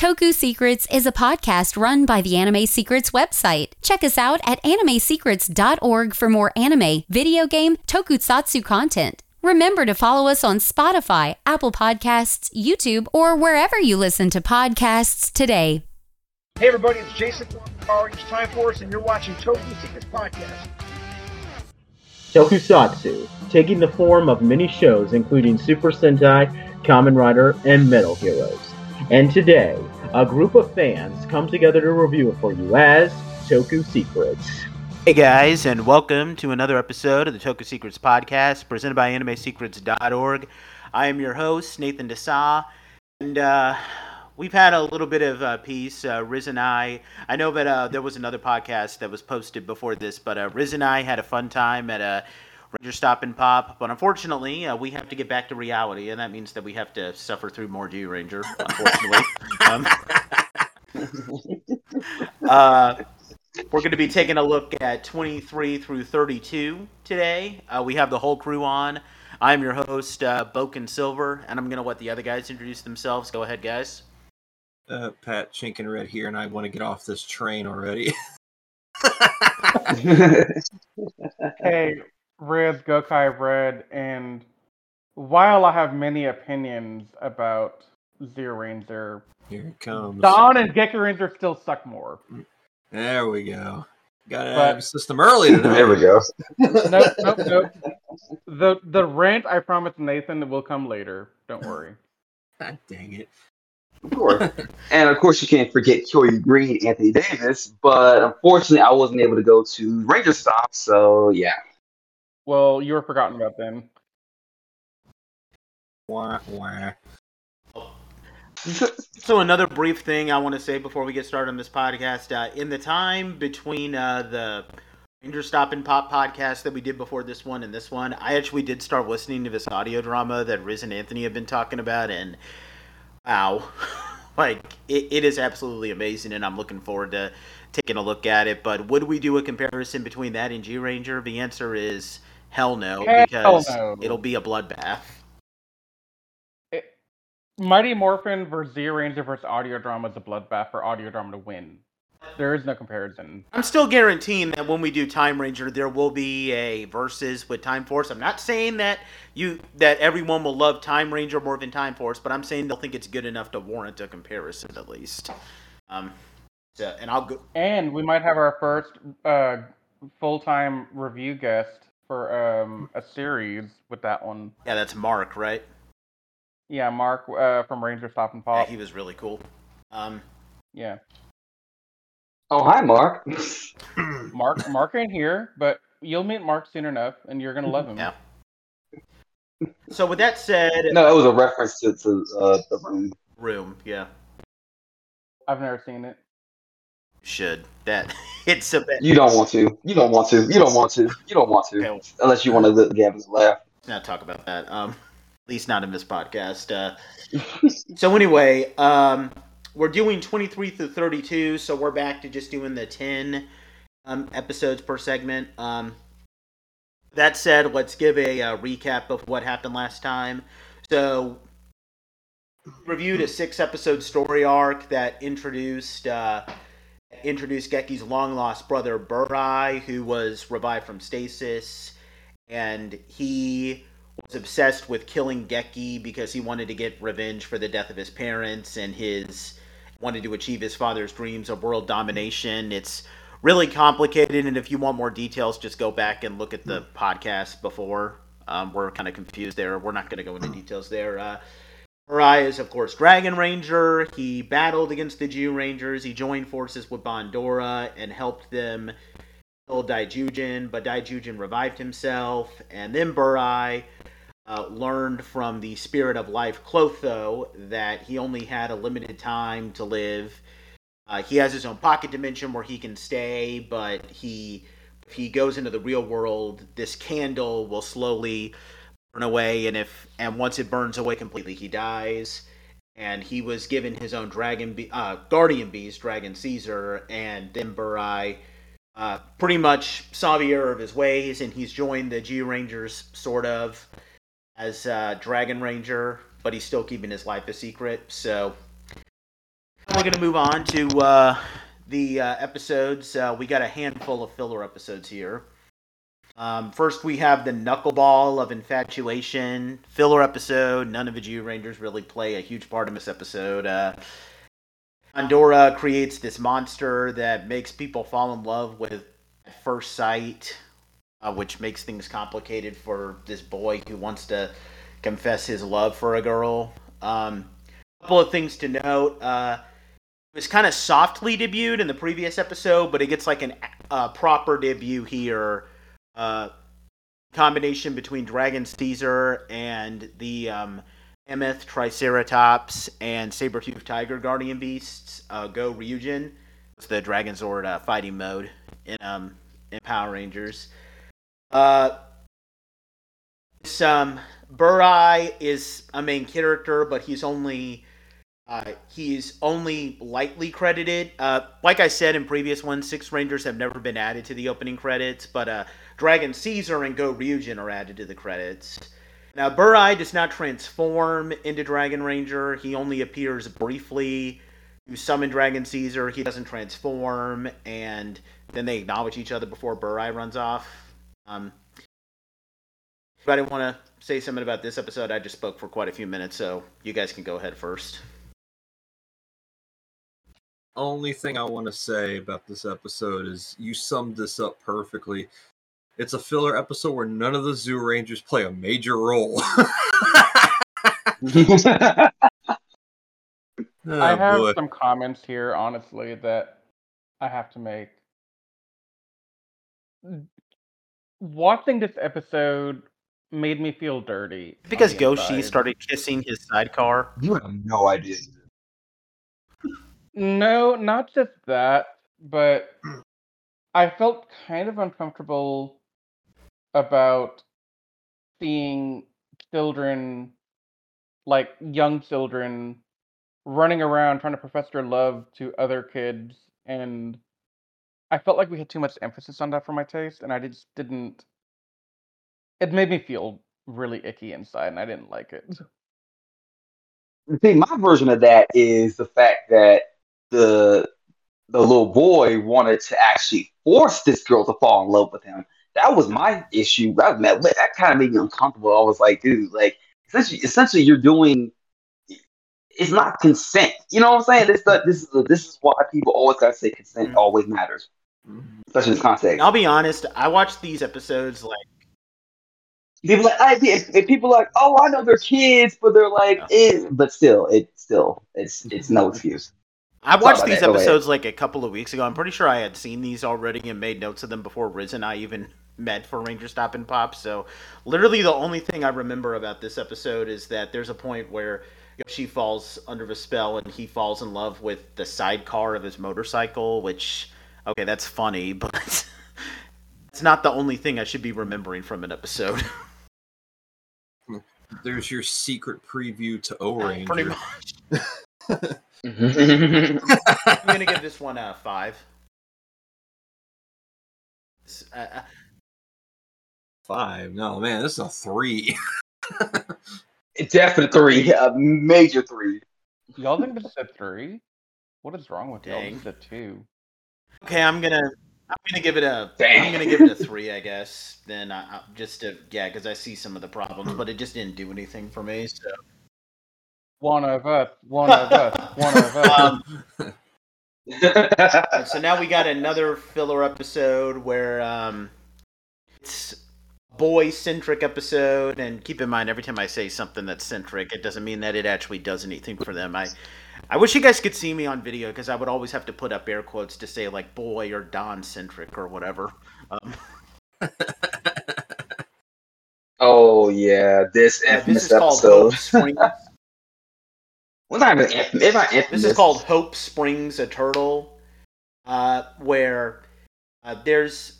Toku Secrets is a podcast run by the Anime Secrets website. Check us out at animesecrets.org for more anime, video game, tokusatsu content. Remember to follow us on Spotify, Apple Podcasts, YouTube, or wherever you listen to podcasts today. Hey everybody, it's Jason from Power Rangers Time Force, and you're watching Toku Secrets Podcast. Tokusatsu, taking the form of many shows including Super Sentai, Kamen Rider, and Metal Heroes. And today, a group of fans come together to review it for you as Toku Secrets. Hey guys, and welcome to another episode of the Toku Secrets podcast presented by AnimeSecrets.org. I am your host, Nathan Desa, and uh, we've had a little bit of uh, peace. Uh, Riz and I, I know that uh, there was another podcast that was posted before this, but uh, Riz and I had a fun time at a Ranger Stop and Pop. But unfortunately, uh, we have to get back to reality, and that means that we have to suffer through more G Ranger, unfortunately. um, uh, we're going to be taking a look at 23 through 32 today. Uh, we have the whole crew on. I'm your host, uh, Bouken Silver, and I'm going to let the other guys introduce themselves. Go ahead, guys. Uh, Pat Shinken Red here, and I want to get off this train already. hey, Riz, Gokai Red, and while I have many opinions about Zyuranger, Here it comes. Dawn and Geki Ranger still suck more. There we go. Got to have a system early tonight. There we go. Nope, nope, nope. The the rant I promised Nathan will come later. Don't worry. God dang it. Of course. and of course, you can't forget Corey Green, Anthony Davis, but unfortunately, I wasn't able to go to Ranger Stop, so yeah. Well, you were forgotten about then. Wah, wah. So another brief thing I want to say before we get started on this podcast. Uh, in the time between uh, the Ranger Stop and Pop podcast that we did before this one and this one, I actually did start listening to this audio drama that Riz and Anthony have been talking about, and wow, like it, it is absolutely amazing, and I'm looking forward to taking a look at it. But would we do a comparison between that and G Ranger? The answer is hell no, Hell because no. it'll be a bloodbath. It, Mighty Morphin versus Zyuranger versus Audio Drama is a bloodbath for Audio Drama to win. There is no comparison. I'm still guaranteeing that when we do Time Ranger, there will be a versus with Time Force. I'm not saying that you that everyone will love Time Ranger more than Time Force, but I'm saying they'll think it's good enough to warrant a comparison at least. Um, so, and I'll go. And we might have our first uh, full time review guest for um, a series with that one. Yeah, that's Mark, right? Yeah, Mark uh, from Ranger Stop and Yeah, he was really cool. Um, Yeah, Oh, hi, Mark. Mark. Mark ain't here, but you'll meet Mark soon enough, and you're gonna love him. Yeah. so with that said, no, that was a reference to, to uh, the room. room, yeah, I've never seen it. Should that it's a bit. You don't want to. You don't want to. You don't want to. You don't want to. Okay, Unless you want to let Gavin laugh. let's not talk about that. Um, at least not in this podcast. Uh, so anyway, um, we're doing 23 through 32, so we're back to just doing the 10 um, episodes per segment. Um, that said, let's give a, uh recap of what happened last time. So, reviewed a six-episode story arc that introduced uh, introduced Geki's long lost brother Burai, who was revived from stasis, and he was obsessed with killing Geki because he wanted to get revenge for the death of his parents and his wanted to achieve his father's dreams of world domination. It's really complicated, and if you want more details, just go back and look at the podcast before. Um, we're kind of confused there. We're not going to go into details there. Uh, Burai is, of course, Dragon Ranger. He battled against the Zyurangers. He joined forces with Bandora and helped them kill Daijujin, but Daijujin revived himself. And then Burai uh, learned from the Spirit of Life Clotho that he only had a limited time to live. Uh, he has his own pocket dimension where he can stay, but he if he goes into the real world, this candle will slowly burn away, and if and once it burns away completely, he dies. And he was given his own dragon, be- uh, guardian beast, Dragon Caesar, and then Burai uh, pretty much saw the error of his ways, and he's joined the G Rangers, sort of, as uh, Dragon Ranger, but he's still keeping his life a secret. So, we're going to move on to uh, the uh, episodes. Uh, we got a handful of filler episodes here. Um, first, we have the Knuckleball of Infatuation filler episode. None of the Zyurangers really play a huge part in this episode. Uh, Bandora creates this monster that makes people fall in love with at first sight, uh, which makes things complicated for this boy who wants to confess his love for a girl. Um, a couple of things to note. Uh, it was kind of softly debuted in the previous episode, but it gets like a uh, proper debut here. Uh, combination between Dragon Caesar and the um, Mammoth Triceratops and Saber-Tooth Tiger Guardian Beasts uh, Go Ryujin. It's the Dragon Zord uh, fighting mode in um in Power Rangers. Uh, this, um, Burai is a main character, but he's only uh, he's only lightly credited. Uh, like I said in previous ones, Six Rangers have never been added to the opening credits, but uh, Dragon Caesar and Go Ryujin are added to the credits. Now, Burai does not transform into Dragon Ranger. He only appears briefly. You summon Dragon Caesar, he doesn't transform, and then they acknowledge each other before Burai runs off. Um, anybody want to say something about this episode? I just spoke for quite a few minutes, so you guys can go ahead first. Only thing I want to say about this episode is you summed this up perfectly. It's a filler episode where none of the Zyurangers play a major role. Oh, I have boy. some comments here, honestly, that I have to make. Watching this episode made me feel dirty. Because Goshi started kissing his sidecar. you have no idea. No, not just that, but I felt kind of uncomfortable about seeing children, like young children, running around trying to profess their love to other kids, and I felt like we had too much emphasis on that for my taste, and I just didn't. It made me feel really icky inside, and I didn't like it. Mm-hmm. See, my version of that is the fact that the the little boy wanted to actually force this girl to fall in love with him. That was my issue. That, kind of made me uncomfortable. I was like, dude, like essentially, essentially, you're doing. It's not consent. You know what I'm saying? This this is this is why people always gotta say consent Mhm. always matters, especially in this context. I'll be honest, I watched these episodes like People like, I, if, people are like, oh, I know they're kids, but they're like, eh, but still, it's still, it's it's no excuse. I watched these that, episodes like a couple of weeks ago. I'm pretty sure I had seen these already and made notes of them before Riz and I even met for Ranger Stop and Pop. So literally the only thing I remember about this episode is that there's a point where Goshi falls under the spell and he falls in love with the sidecar of his motorcycle, which okay, that's funny, but it's not the only thing I should be remembering from an episode. There's your secret preview to O Ranger. Pretty much. I'm gonna give this one a five. Uh, uh, Five. No, man, this is a three. Definite three, a major three. Y'all think this is a three? What is wrong with y'all? Dang. This is a two. Okay, I'm gonna I'm gonna give it a Dang. am gonna give it a three, I guess. Then I, I just to yeah, because I see some of the problems, but it just didn't do anything for me. So One of us. One of us. One of us. um, so now we got another filler episode where um, it's boy centric episode, and keep in mind every time I say something that's centric, it doesn't mean that it actually does anything for them. I I wish you guys could see me on video because I would always have to put up air quotes to say like boy or Don centric or whatever. Um, oh yeah, this infamous this is called episode. Hope Springs. well, not even. It's not. This is called Hope Springs a Turtle, uh, where uh, there's.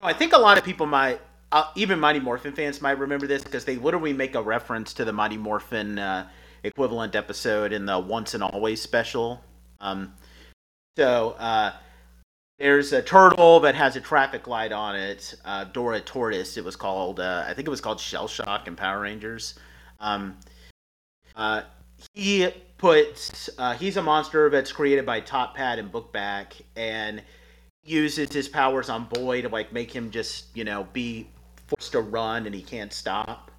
I think a lot of people might, uh, even Mighty Morphin fans might remember this because they literally make a reference to the Mighty Morphin uh, equivalent episode in the Once and Always special. Um, so uh, there's a turtle that has a traffic light on it. Uh, Dora Tortoise, it was called. Uh, I think it was called Shell Shock in Power Rangers. Um, uh, he puts he's a monster that's created by Totpat and Bookback, and uses his powers on Boy to like make him just you know be forced to run and he can't stop.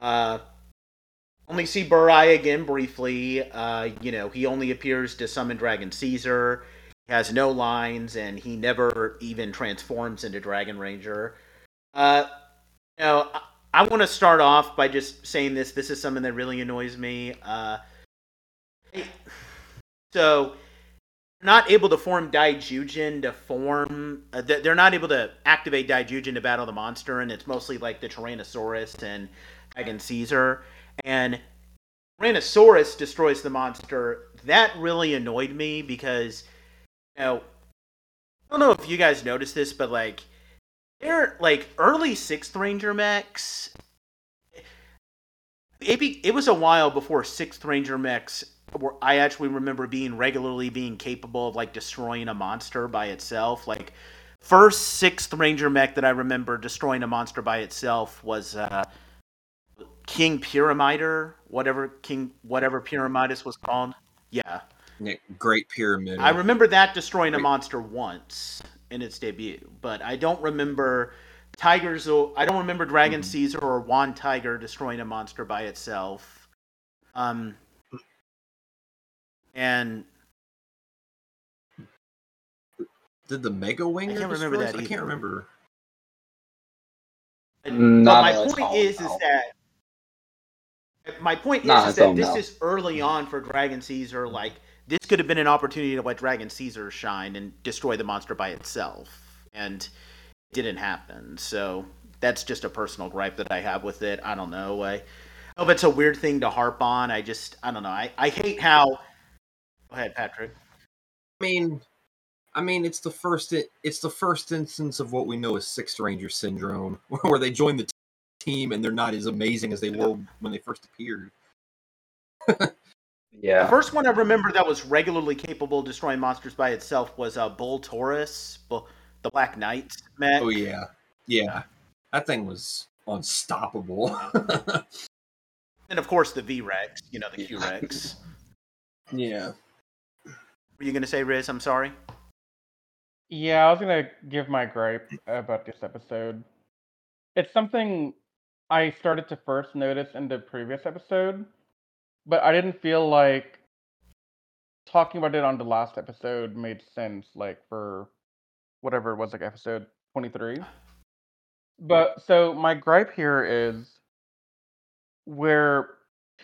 Uh, only see Burai again briefly. Uh, you know, he only appears to summon Dragon Caesar. He has no lines, and he never even transforms into Dragon Ranger. Uh, you know, I, I want to start off by just saying this. This is something that really annoys me. Uh, so, not able to form Daijujin to form. Uh, they're not able to activate Daijujin to battle the monster, and it's mostly like the Tyrannosaurus and Dragon Caesar. And Tyrannosaurus destroys the monster. That really annoyed me because, you know, I don't know if you guys noticed this, but like, they're like early Sixth Ranger mechs. It, be, it was a while before Sixth Ranger mechs where I actually remember being regularly being capable of like destroying a monster by itself. Like first Sixth Ranger mech that I remember destroying a monster by itself was uh, King Pyramider, whatever King whatever Pyramidus was called. Yeah. Great Pyramid. I remember that destroying a monster once in its debut, but I don't remember Tigers. I don't remember Dragon mm-hmm. Caesar or Juan Tiger destroying a monster by itself. Um, and did the Mega Wing? I can't remember that. Either. I can't remember. Mm, but my point is, is that my point is, is that this is early on for Dragon Caesar. Like this could have been an opportunity to let Dragon Caesar shine and destroy the monster by itself, and it didn't happen. So that's just a personal gripe that I have with it. I don't know. I hope it's a weird thing to harp on. I just I don't know. I, I hate how. Go ahead, Patrick. I mean, I mean, it's the first it's the first instance of what we know as Sixth Ranger syndrome, where they join the team and they're not as amazing as they were when they first appeared. yeah. The first one I remember that was regularly capable of destroying monsters by itself was uh, Bull Taurus, the Black Knight. mech. Oh yeah, yeah, that thing was unstoppable. and of course the V Rex, you know the Q Rex. yeah. Were you gonna say Riz? I'm sorry. Yeah, I was gonna give my gripe about this episode. It's something I started to first notice in the previous episode, but I didn't feel like talking about it on the last episode made sense, like for whatever it was, like episode 23. But so my gripe here is where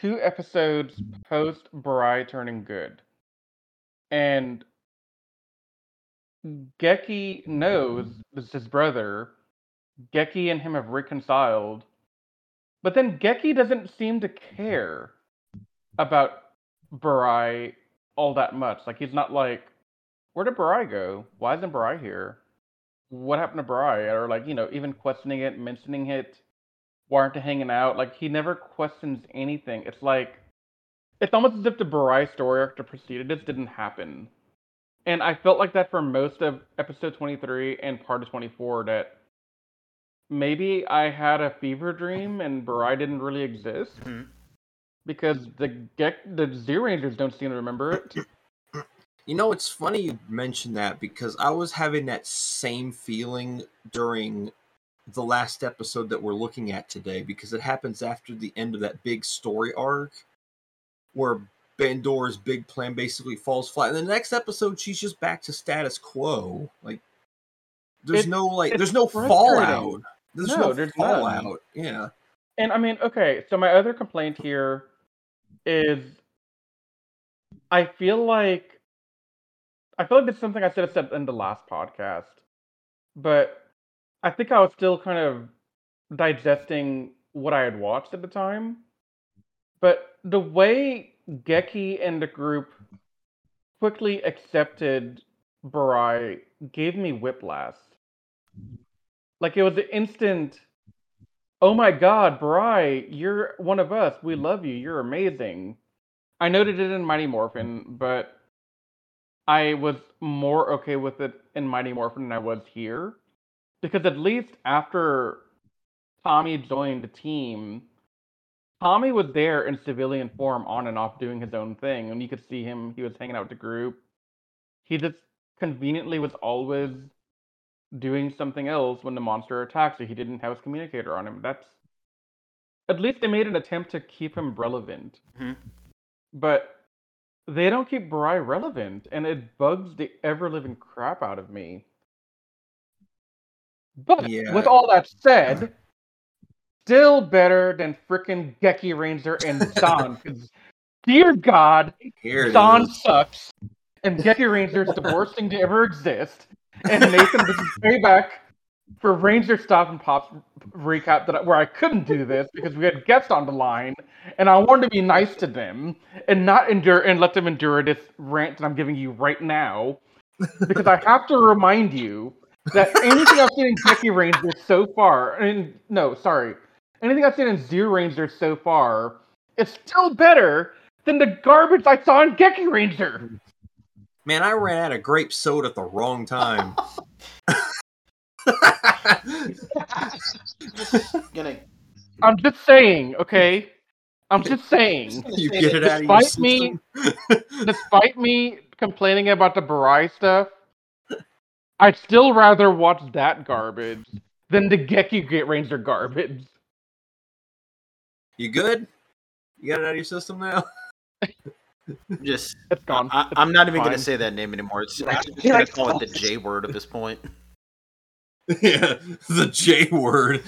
two episodes post Burai turning good. And Geki knows mm-hmm. this is his brother. Geki and him have reconciled. But then Geki doesn't seem to care about Burai all that much. Like he's not like, where did Burai go? Why isn't Burai here? What happened to Burai? Or like, you know, even questioning it, mentioning it. Why aren't they hanging out? Like he never questions anything. It's like it's almost as if the Burai story arc that preceded this didn't happen. And I felt like that for most of episode 23 and part of 24 that maybe I had a fever dream and Burai didn't really exist mm-hmm. because the Gek- the Zyurangers don't seem to remember it. You know, it's funny you mentioned that because I was having that same feeling during the last episode that we're looking at today because it happens after the end of that big story arc where Bandora's big plan basically falls flat. In the next episode, she's just back to status quo. Like, there's it, no like, there's no fallout. There's no, no there's fallout. None. Yeah. And I mean, okay, so my other complaint here is I feel like I feel like it's something I should have said in the last podcast, but I think I was still kind of digesting what I had watched at the time. But the way Geki and the group quickly accepted Burai gave me whiplash. Like it was an instant, oh my god, Burai, you're one of us. We love you. You're amazing. I noted it in Mighty Morphin, but I was more okay with it in Mighty Morphin than I was here. Because at least after Tommy joined the team, Tommy was there in civilian form on and off doing his own thing, and you could see him. He was hanging out with the group. He just conveniently was always doing something else when the monster attacked, so he didn't have his communicator on him. That's at least they made an attempt to keep him relevant. Mhm. But they don't keep Burai relevant, and it bugs the ever living crap out of me. But Yeah. with all that said, still better than frickin' Geki Ranger and Zan. 'cause dear God, Here it is. sucks, and Geki Ranger is the worst thing to ever exist. And Nathan, this is payback for Ranger Stop and Pop recap that I, where I couldn't do this because we had guests on the line, and I wanted to be nice to them and not endure and let them endure this rant that I'm giving you right now, because I have to remind you that anything I've seen in Geki Ranger so far, and no, sorry, anything I've seen in Zyuranger so far is still better than the garbage I saw in Geki Ranger. Man, I ran out of grape soda at the wrong time. Gonna I'm just saying, okay? I'm just saying. you get it out of Despite me- Despite me complaining about the Burai stuff, I'd still rather watch that garbage than the Geki Ranger garbage. You good? You got it out of your system now? just. It's gone. I, I'm not even fine. gonna say that name anymore. It's, Like- I'm just gonna like call it the. Oh. J word at this point. yeah, the J word.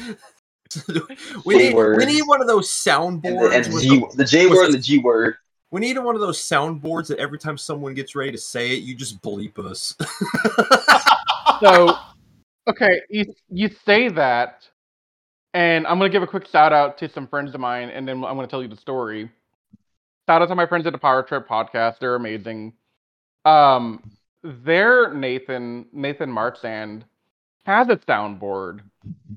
we need we need one of those And the, soundboards. and the, with G, the- the J with word the- and the G word. we need one of those soundboards that every time someone gets ready to say it, you just bleep us. So, okay, you you say that, and I'm gonna give a quick shout out to some friends of mine, and then I'm gonna tell you the story. Shout out to my friends at the Power Trip podcast; they're amazing. Um, their Nathan Nathan Marchand has a soundboard,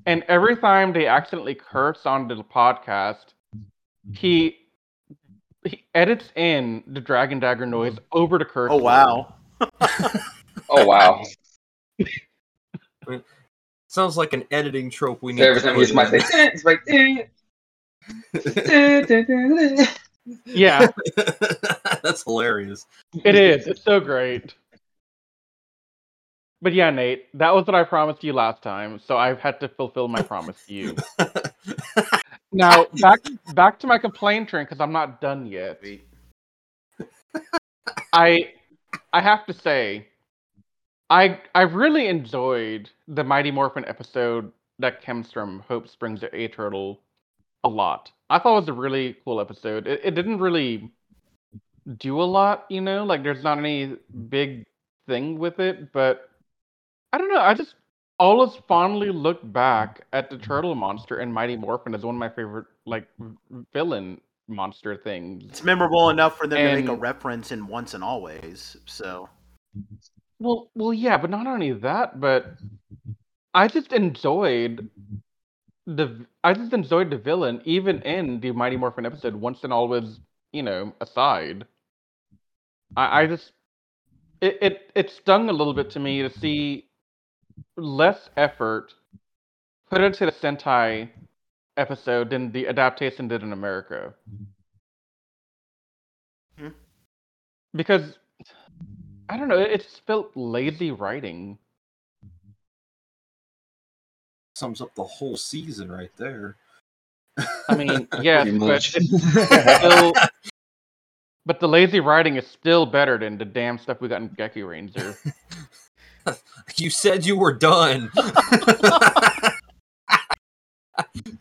and every time they accidentally curse on the podcast, he he edits in the Dragon Dagger noise over the curse. Oh wow. Oh wow! Sounds like an editing trope we need. Every time you put might say, it's like. Yeah, That's hilarious. It is. It's so great. But yeah, Nate, that was what I promised you last time, so I've had to fulfill my promise to you. Now, back back to my complaint train because I'm not done yet. I I have to say, I I really enjoyed the Mighty Morphin episode that comes from Hope Springs to A Turtle a lot. I thought it was a really cool episode. It, it didn't really do a lot, you know, like there's not any big thing with it, but I don't know. I just always fondly look back at the turtle monster and Mighty Morphin as one of my favorite like villain monster things. It's memorable enough for them to make a reference in Once and Always. So Well, well, yeah, but not only that, but I just enjoyed the I just enjoyed the villain even in the Mighty Morphin episode. Once and always, you know, aside. I, I just it, it it stung a little bit to me to see less effort put into the Sentai episode than the adaptation did in America. Hmm. Because I don't know, it, it just felt lazy writing. Mm-hmm. Sums up the whole season right there. I mean, yes, Pretty but still, but the lazy writing is still better than the damn stuff we got in Geki Ranger. you said you were done.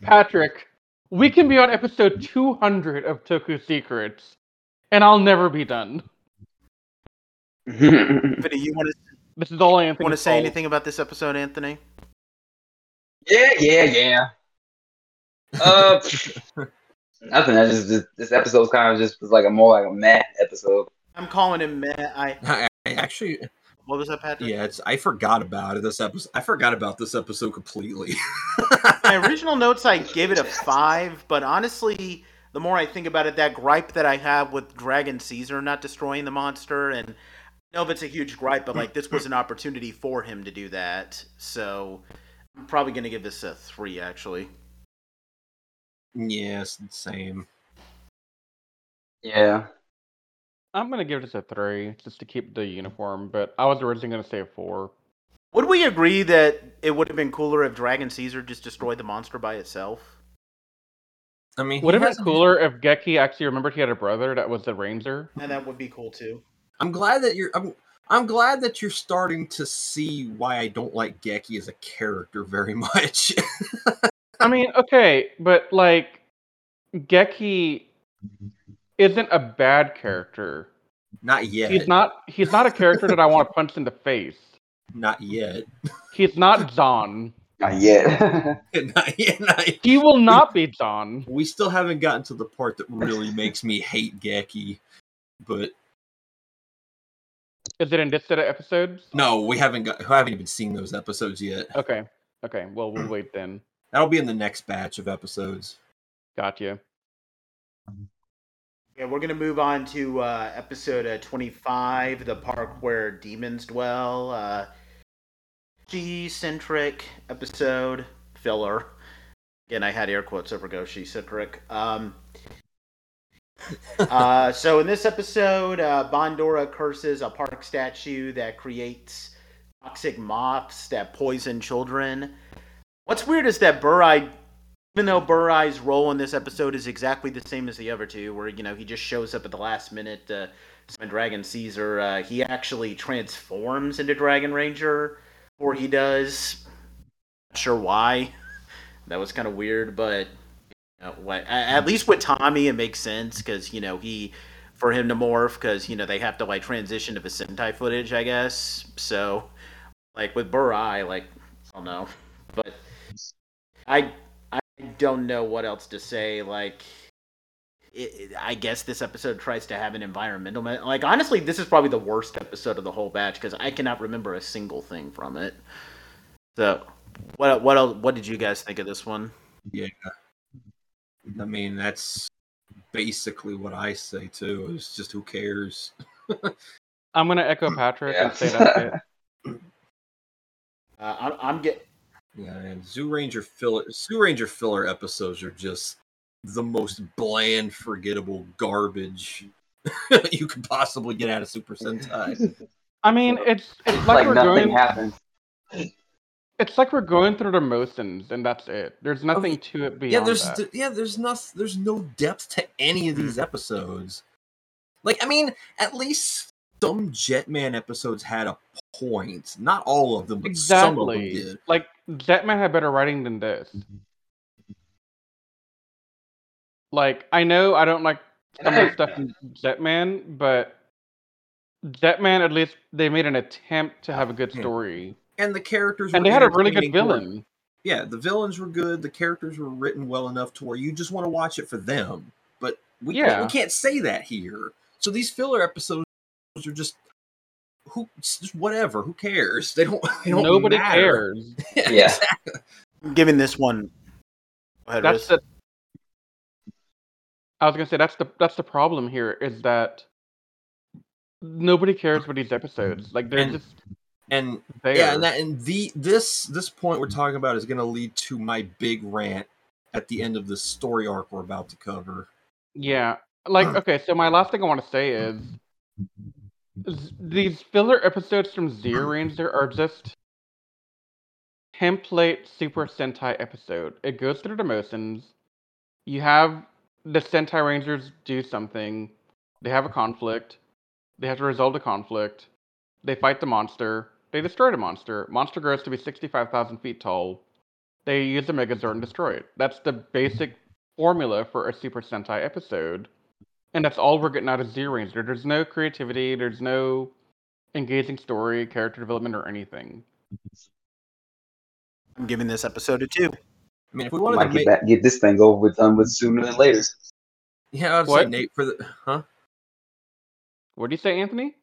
Patrick, we can be on episode 200 of Toku Secrets, and I'll never be done. Vinny, you want to This is all Anthony. want to say anything about this episode, Anthony? yeah, yeah, yeah. Uh, nothing. I just this, this episode kind of just was like a more like a meh episode. I'm calling him meh. I I, I actually, what was that, Patrick? yeah, it's. I forgot about it. This episode, I forgot about this episode completely. My original notes, I gave it a five, but honestly, the more I think about it, that gripe that I have with Dragon Caesar not destroying the monster, and I know if it's a huge gripe, but like this was an opportunity for him to do that, so I'm probably gonna give this a three, actually. yes, same. Yeah. I'm gonna give this a three just to keep the uniform, but I was originally gonna say a four. Would we agree that it would have been cooler if Dragon Caesar just destroyed the monster by itself? I mean, Would have been cooler if Geki actually remembered he had a brother that was the ranger? And that would be cool too. I'm glad that you're. I'm, I'm glad that you're starting to see why I don't like Geki as a character very much. I mean, okay, but like Geki isn't a bad character. not yet. He's not he's not a character that I want to punch in the face. Not yet. He's not Zon. Not yet. not yet. Not yet. He will not be Zon. We still haven't gotten to the part that really makes me hate Geki. But Is it in this set of episodes? no, we haven't got. I haven't even seen those episodes yet. Okay. Okay. Well, we'll wait then. That'll be in the next batch of episodes. Gotcha. Yeah, we're gonna move on to uh, episode uh, 25, the park where demons dwell. Uh, G-centric episode filler. Again, I had air quotes over Goshi centric. Um, uh, so in this episode, uh, Bandora curses a park statue that creates toxic moths that poison children. What's weird is that Burai, even though Burai's role in this episode is exactly the same as the other two, where you know he just shows up at the last minute to Dragon Caesar, uh, he actually transforms into Dragon Ranger, or he does. Not sure why. That was kind of weird, but at least with Tommy, it makes sense because you know he, for him to morph, because you know they have to like transition to the Sentai footage, I guess. So, like with Burai, like I don't know, but I I don't know what else to say. Like, I guess this episode tries to have an environmental. me- Like, honestly, this is probably the worst episode of the whole batch because I cannot remember a single thing from it. So, what what else, what did you guys think of this one? Yeah. I mean, that's basically what I say too. It's just who cares. I'm gonna echo Patrick Yeah. and say that's it. Uh, I'm, I'm get Yeah, and Zyuranger filler Zyuranger filler episodes are just the most bland, forgettable garbage you could possibly get out of Super Sentai. I mean, it's it's like, like nothing going. happened. It's like we're going through the motions, and that's it. There's nothing to it beyond yeah, there's that. th- yeah, there's no there's no depth to any of these mm. episodes. Like, I mean, at least some Jetman episodes had a point. Not all of them, but some of them exactly. did. Like Jetman had better writing than this. Mm-hmm. Like I know I don't like some of the stuff in Jetman, but Jetman at least they made an attempt to have a good Yeah. story, And the characters and were they had a really good entertaining to villain. yeah, the villains were good. The characters were written well enough to where you just want to watch it for them. But we can't, Yeah. we can't say that here. So these filler episodes are just who just whatever. Who cares? They don't. They don't Nobody matter. cares. Yeah. I'm giving this one. Go ahead, That's Riz. the. I was gonna say that's the that's the problem here is that nobody cares for these episodes. Like they're And- just And there. yeah, and that and the this this point we're talking about is going to lead to my big rant at the end of the story arc we're about to cover. Yeah, like okay. So my last thing I want to say is, is these filler episodes from Zyuranger are just template Super Sentai episode. It goes through the motions. You have the Sentai Rangers do something. They have a conflict. They have to resolve the conflict. They fight the monster. They destroy a monster. Monster grows to be sixty-five thousand feet tall. They use the Megazord and destroy it. That's the basic formula for a Super Sentai episode. And that's all we're getting out of Zyuranger. There's no creativity, there's no engaging story, character development, or anything. I'm giving this episode a two. I mean, if we We wanted might to get make, that, get this thing over with done with sooner than later. yeah, I'd say What? Nate for the huh. What do you say, Anthony?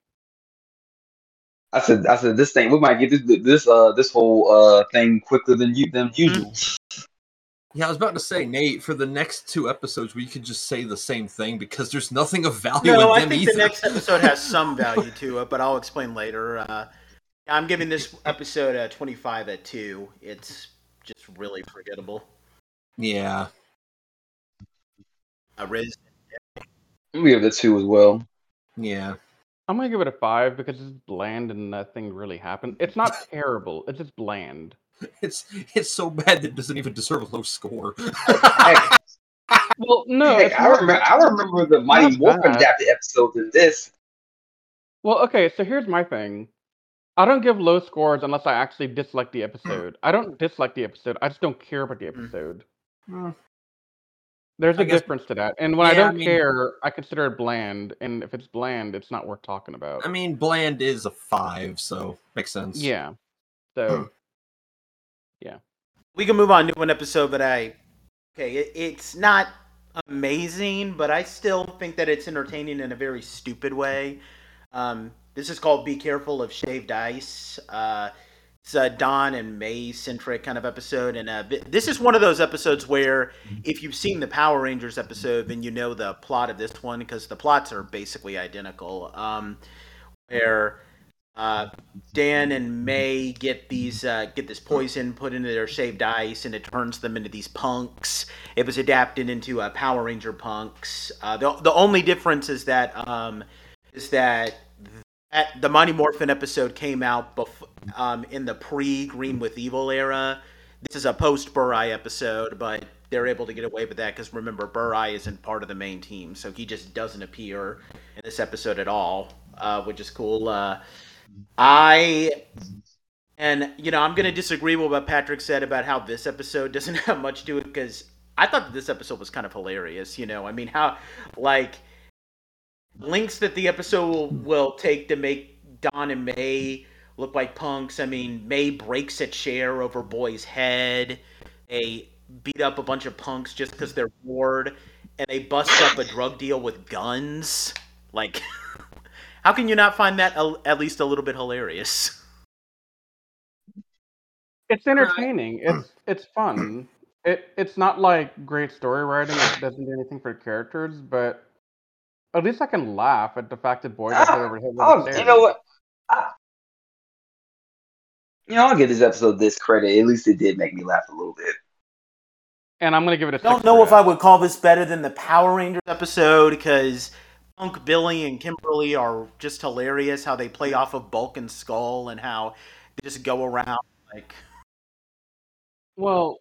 I said, I said this thing. We might get this this uh this whole uh thing quicker than you than usual. Yeah, I was about to say, Nate, for the next two episodes, we could just say the same thing because there's nothing of value No, in I them think either. the next episode has some value to it, but I'll explain later. Uh, I'm giving this episode a 25 at two. It's just really forgettable. yeah, Uh, Riz, I'm gonna give it a two as well. Yeah. I'm gonna give it a five because it's bland and nothing really happened. It's not terrible. It's just bland. It's it's so bad that it doesn't even deserve a low score. Heck, Well, no. heck, it's I remember. I remember the Mighty Not Morphin bad. adapted episode than this. Well, okay, so here's my thing. I don't give low scores unless I actually dislike the episode. I don't dislike the episode. I just don't care about the Mm. episode. Hmm. There's I a guess- difference to that. And when I Yeah, I don't mean- care, I consider it bland. And if it's bland, it's not worth talking about. I mean, bland is a five, so makes sense. yeah. So yeah. we can move on to an episode but I okay, it, it's not amazing, but I still think that it's entertaining in a very stupid way. Um, this is called "Be Careful of Shaved Ice." Uh, it's a Don and May centric kind of episode, and uh, this is one of those episodes where if you've seen the Power Rangers episode, then you know the plot of this one because the plots are basically identical. Um, where uh, Dan and May get these uh, get this poison put into their shaved ice, and it turns them into these punks. It was adapted into uh, Power Ranger punks. Uh, the the only difference is that um, is that the Mighty Morphin episode came out bef- um, in the pre Green with Evil era. This is a post Burai episode, but they're able to get away with that because remember Burai isn't part of the main team, so he just doesn't appear in this episode at all, uh, which is cool. Uh, I and you know I'm gonna disagree with what Patrick said about how this episode doesn't have much to it because I thought that this episode was kind of hilarious. You know, I mean how like links that the episode will, will take to make Don and May look like punks. I mean, May breaks a chair over Boy's head. They beat up a bunch of punks just because they're bored, and they bust up a drug deal with guns. Like, how can you not find that a, at least a little bit hilarious? it's entertaining. It's it's fun. It it's not like great story writing. It doesn't do anything for characters, but at least I can laugh at the fact that boy got hit over oh, the head Oh, you know what? I, you know, I'll give this episode this credit. At least it did make me laugh a little bit. And I'm gonna give it a. I don't know if I would call this better than the Power Rangers episode because Punk Billy and Kimberly are just hilarious. How they play off of Bulk and Skull and how they just go around like. Well,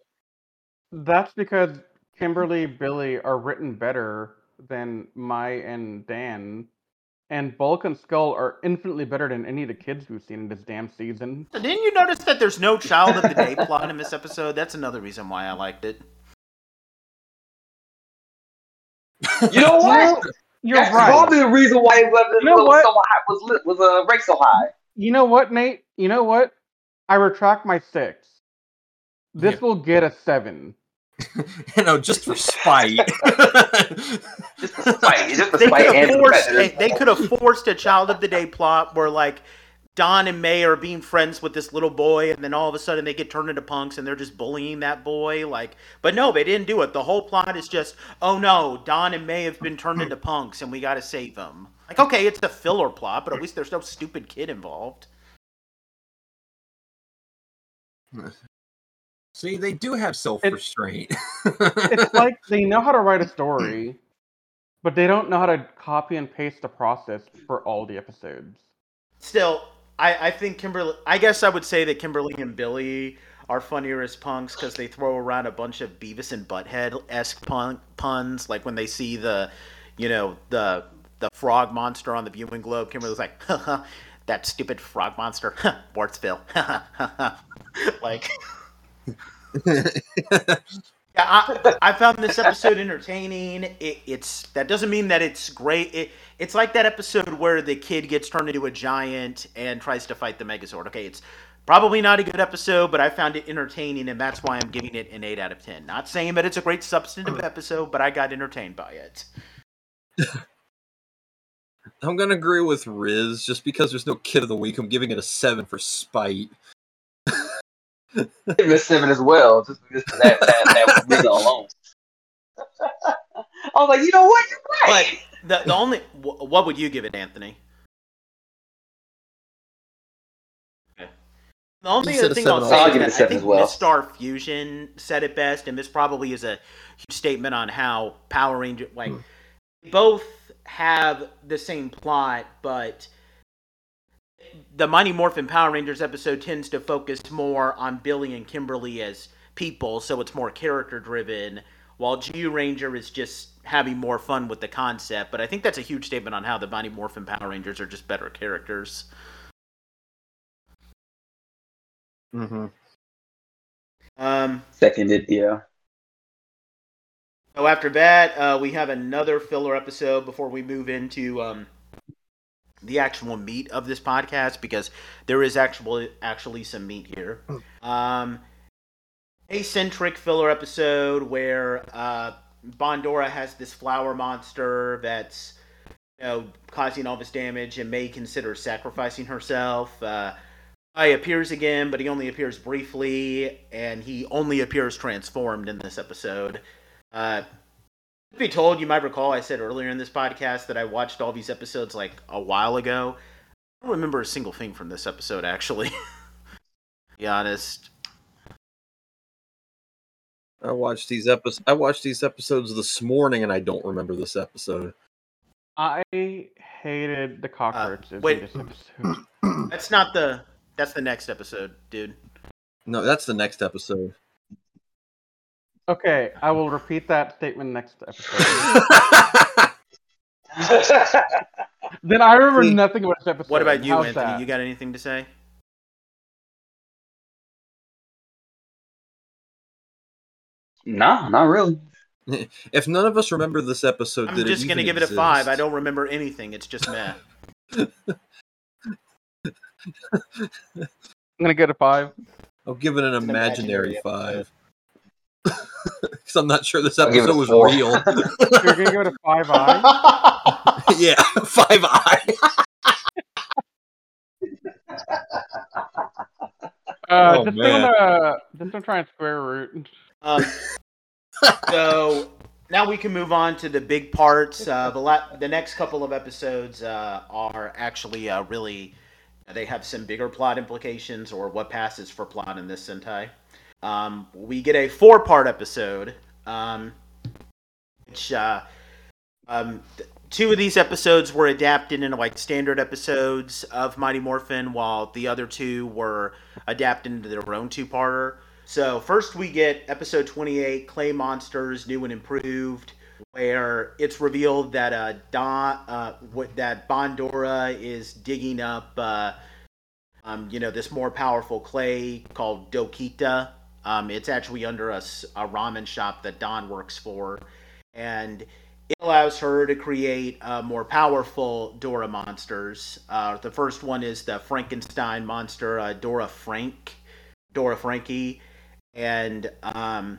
that's because Kimberly, Billy are written better than Mai and Dan, and Bulk and Skull are infinitely better than any of the kids we've seen in this damn season. So didn't you notice that there's no Child of the Day plot in this episode? That's another reason why I liked it. You know what? You're That's right. probably the reason why it was, You know was so high, was lit, was uh, ranked so high. You know what, Nate? You know what? I retract my six. This Yeah. will get a seven. you know, just for spite. Just the spite, just the They spite could have forced. the They could have forced a Child of the Day plot where like. Don and May are being friends with this little boy, and then all of a sudden they get turned into punks, and they're just bullying that boy. Like, but no, they didn't do it. The whole plot is just, oh no, Don and May have been turned into punks, and we got to save them. Like, okay, it's a filler plot, but at least there's no stupid kid involved. See, they do have self restraint. It's like they know how to write a story, but they don't know how to copy and paste the process for all the episodes. Still, I, I think Kimberly. I guess I would say that Kimberly and Billy are funnier as punks because they throw around a bunch of Beavis and Butthead esque pun, puns, like when they see the, you know, the the frog monster on the viewing globe. Kimberly's like, that stupid frog monster, Wartsville, like. Yeah, I, I found this episode entertaining. It, it's that doesn't mean that it's great. It, it's like that episode where the kid gets turned into a giant and tries to fight the Megazord. Okay, it's probably not a good episode, but I found it entertaining, and that's why I'm giving it an eight out of ten. Not saying that it's a great substantive episode, but I got entertained by it. I'm gonna agree with Riz just because there's no kid of the week. I'm giving it a seven for spite. Give it a seven as well, just, just that, that, that reason alone. I was like, you know what? You're But right. the the only wh- what would you give it, Anthony? Okay. The only other thing I'll say is give that I think well. Miss Star Fusion said it best, and this probably is a huge statement on how Power Ranger like Hmm. both have the same plot, but the Mighty Morphin Power Rangers episode tends to focus more on Billy and Kimberly as people, so it's more character driven, while Zyuranger is just having more fun with the concept. But I think that's a huge statement on how the Mighty Morphin Power Rangers are just better characters. Mm-hmm. Um, Seconded, yeah. So after that, uh, we have another filler episode before we move into um, the actual meat of this podcast because there is actually actually some meat here. Um, centric filler episode where uh, Bandora has this flower monster that's you know causing all this damage and may consider sacrificing herself. Uh, I appears again, but he only appears briefly, and he only appears transformed in this episode. Uh, be told, you might recall I said earlier in this podcast that I watched all these episodes like a while ago. I don't remember a single thing from this episode, actually. be honest. I watched these episodes. I watched these episodes this morning, and I don't remember this episode. I hated the cockroaches Uh, wait. in this episode. That's not the. That's the next episode, dude. No, that's the next episode. Okay, I will repeat that statement next episode. then I remember See- nothing about this episode. What about you, How's Anthony? that? You got anything to say? no, not really. if none of us remember this episode, I'm just gonna even give it a five. I don't remember anything. It's just meh. I'm gonna get a five. I'll give it an an imaginary, imaginary five. Because I'm not sure this I'll give it episode was four. real. You're gonna give it a five eye. yeah, five eye. Uh, Oh, just man. don't uh, just don't try and square root. Um, so now we can move on to the big parts. Uh, the la- the next couple of episodes uh, are actually uh, really they have some bigger plot implications or what passes for plot in this Sentai. Um, we get a four part episode, um, which uh, um, th- two of these episodes were adapted into like standard episodes of Mighty Morphin, while the other two were adapted into their own two parter. So first we get episode 28, Clay Monsters, new and improved, where it's revealed that uh, Don, uh, what, that Bandora is digging up, uh, um, you know, this more powerful clay called Dokita. Um, it's actually under a ramen shop that Don works for, and it allows her to create uh, more powerful Dora monsters. Uh, the first one is the Frankenstein monster, uh, Dora Frank, Dora Frankie, and um,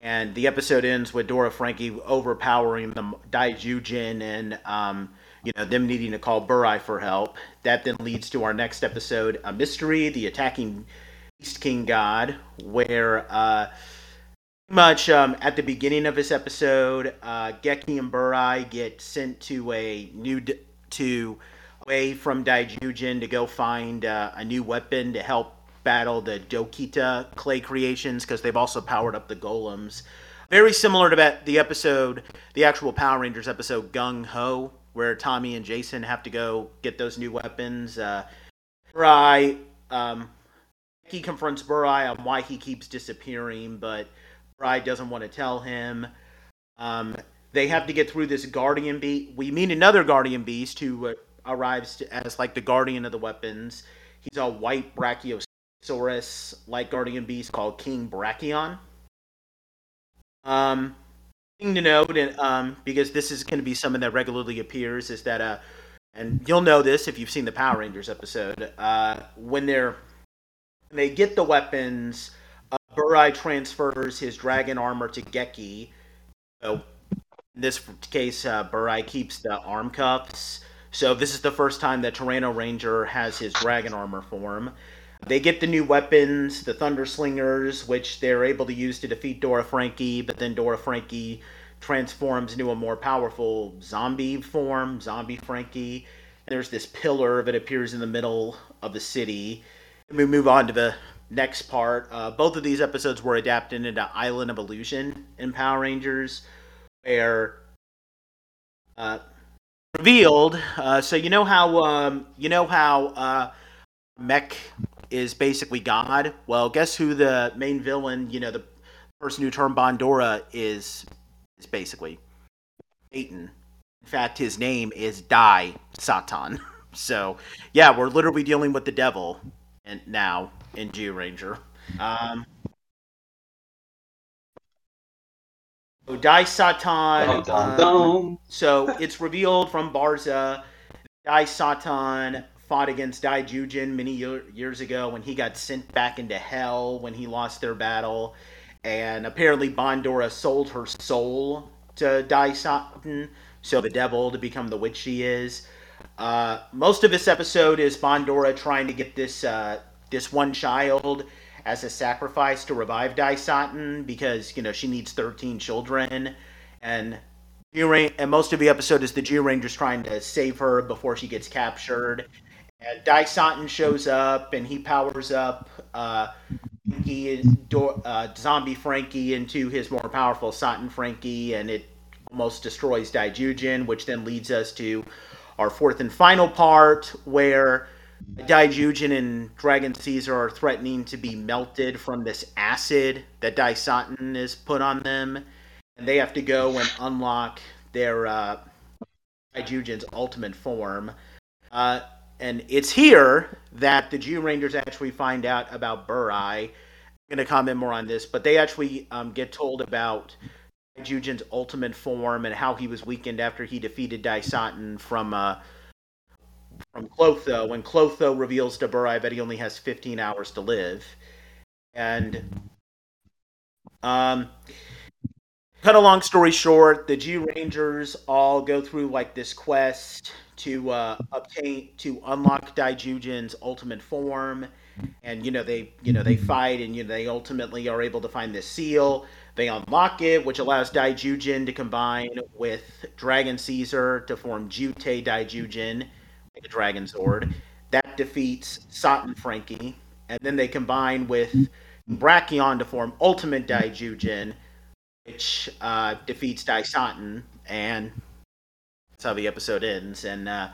and the episode ends with Dora Frankie overpowering the Daijujin and um, you know them needing to call Burai for help. That then leads to our next episode, a mystery, the attacking Beast King God, where uh, much um, at the beginning of this episode, uh, Geki and Burai get sent to a new d- to away from Daijujin to go find uh, a new weapon to help battle the Dokita clay creations because they've also powered up the golems. Very similar to that, the episode, the actual Power Rangers episode Gung Ho, where Tommy and Jason have to go get those new weapons. Uh, Burai, um, he confronts Burai on why he keeps disappearing, but Burai doesn't want to tell him. Um, they have to get through this guardian beast. We meet another guardian beast who uh, arrives to, as like the guardian of the weapons. He's a white brachiosaurus like guardian beast called King Brachion. Um, thing to note, and um, because this is going to be something that regularly appears, is that uh, and you'll know this if you've seen the Power Rangers episode. Uh, when they're they get the weapons, uh, Burai transfers his dragon armor to Geki. So in this case, uh, Burai keeps the arm cuffs. So this is the first time that Tyranno Ranger has his dragon armor form. They get the new weapons, the Thunder Slingers, which they're able to use to defeat Dora Frankie, but then Dora Frankie transforms into a more powerful zombie form, Zombie Frankie. And there's this pillar that appears in the middle of the city. We move on to the next part. Uh, both of these episodes were adapted into Island of Illusion in Power Rangers, where uh, revealed. Uh, so you know how um, you know how uh, Mech is basically God. Well, guess who the main villain? You know the person who turned Bandora is is basically Satan. In fact, his name is Dai Satan. So yeah, we're literally dealing with the devil, and now in Zyuranger. Um, so Dai Satan. Dum, dum, um, so it's revealed from Barza, Dai Satan fought against Dai Jujin many year, years ago when he got sent back into hell when he lost their battle. And apparently Bandora sold her soul to Dai Satan, so the devil to become the witch she is. Uh, most of this episode is Bandora trying to get this uh, this one child as a sacrifice to revive Dai because you know she needs 13 children and and most of the episode is the G Rangers trying to save her before she gets captured. And Dai shows up and he powers up uh, Frankie, uh, Zombie Frankie into his more powerful Satan Frankie, and it almost destroys Daijujin, which then leads us to our fourth and final part where Daijujin and Dragon Caesar are threatening to be melted from this acid that Dai Satan is put on them and they have to go and unlock their uh, Daijujin's ultimate form. Uh, and it's here that the Zyurangers actually find out about Burai. I'm going to comment more on this, but they actually um, get told about Daijujin's ultimate form and how he was weakened after he defeated Daisatan from uh, from Clotho. When Clotho reveals to Burai that he only has 15 hours to live, and um, cut a long story short, the G Rangers all go through like this quest to uh, obtain to unlock Daijujin's ultimate form, and you know they you know they fight and you know they ultimately are able to find this seal. They unlock it, which allows Daijujin to combine with Dragon Caesar to form Jutei Daijujin, the Dragon Sword. That defeats Satan Frankie, and then they combine with Brachion to form Ultimate Daijujin, which uh, defeats Daisatan, and that's how the episode ends. And uh,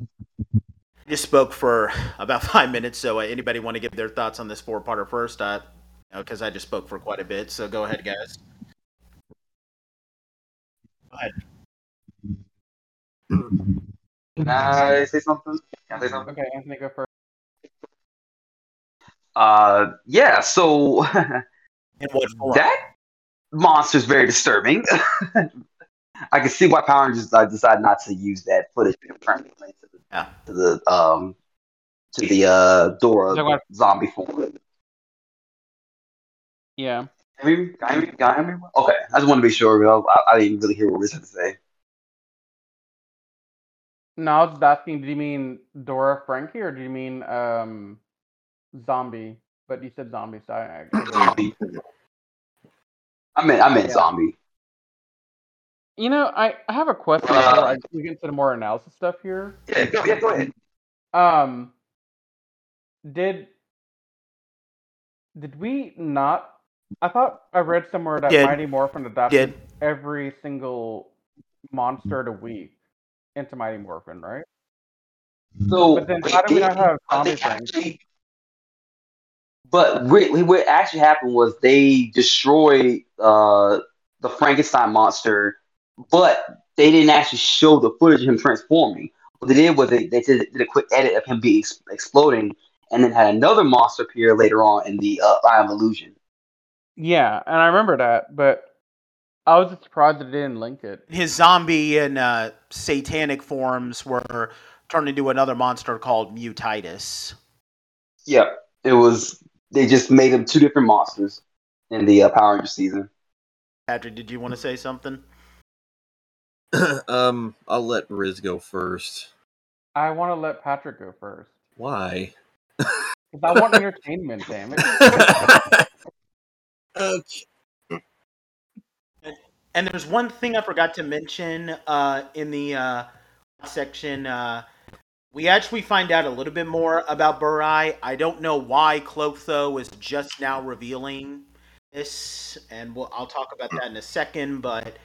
I just spoke for about five minutes, so uh, anybody want to give their thoughts on this four-parter first? Uh, because I just spoke for quite a bit, so go ahead, guys. Go ahead. Can I say something? Can I say something? Okay, Anthony, go first. Uh, yeah. So In what form? that monster's very disturbing. I can see why Power Rangers uh, decided not to use that footage in front of to the, Yeah. to the um to the uh Dora So zombie form. Yeah. Can you hear me? Can you hear me? Can you hear me? Okay, I just want to be sure. I, I didn't really hear what Riz had to say. No, I was asking, did you mean Dora Frankie or do you mean um zombie? But you said zombie, so I, I Zombie. I meant I meant Yeah. zombie. You know, I, I have a question Uh, I, we get into the more analysis stuff here. Yeah, go, yeah, go ahead. Um, did did we not? I thought I read somewhere that Did. Mighty Morphin adapted Did. every single monster to week into Mighty Morphin, right? So, But then how do we not have I zombie things? but re- what actually happened was they destroyed uh, the Frankenstein monster, but they didn't actually show the footage of him transforming. What they did was they, they did, did a quick edit of him being exploding, and then had another monster appear later on in the uh, Eye of Illusion. Yeah, and I remember that, but I was just surprised that it didn't link it. His zombie and uh, satanic forms were turned into another monster called Mutitus. Yep, it was. They just made them two different monsters in the uh, Power Ranger season. Patrick, did you want to say something? um, I'll let Riz go first. I want to let Patrick go first Why? because I want entertainment. Damn it! okay. And there's one thing I forgot to mention uh, in the uh, section. Uh, we actually find out a little bit more about Burai. I don't know why Clotho is just now revealing this, and we'll, I'll talk about that in a second. But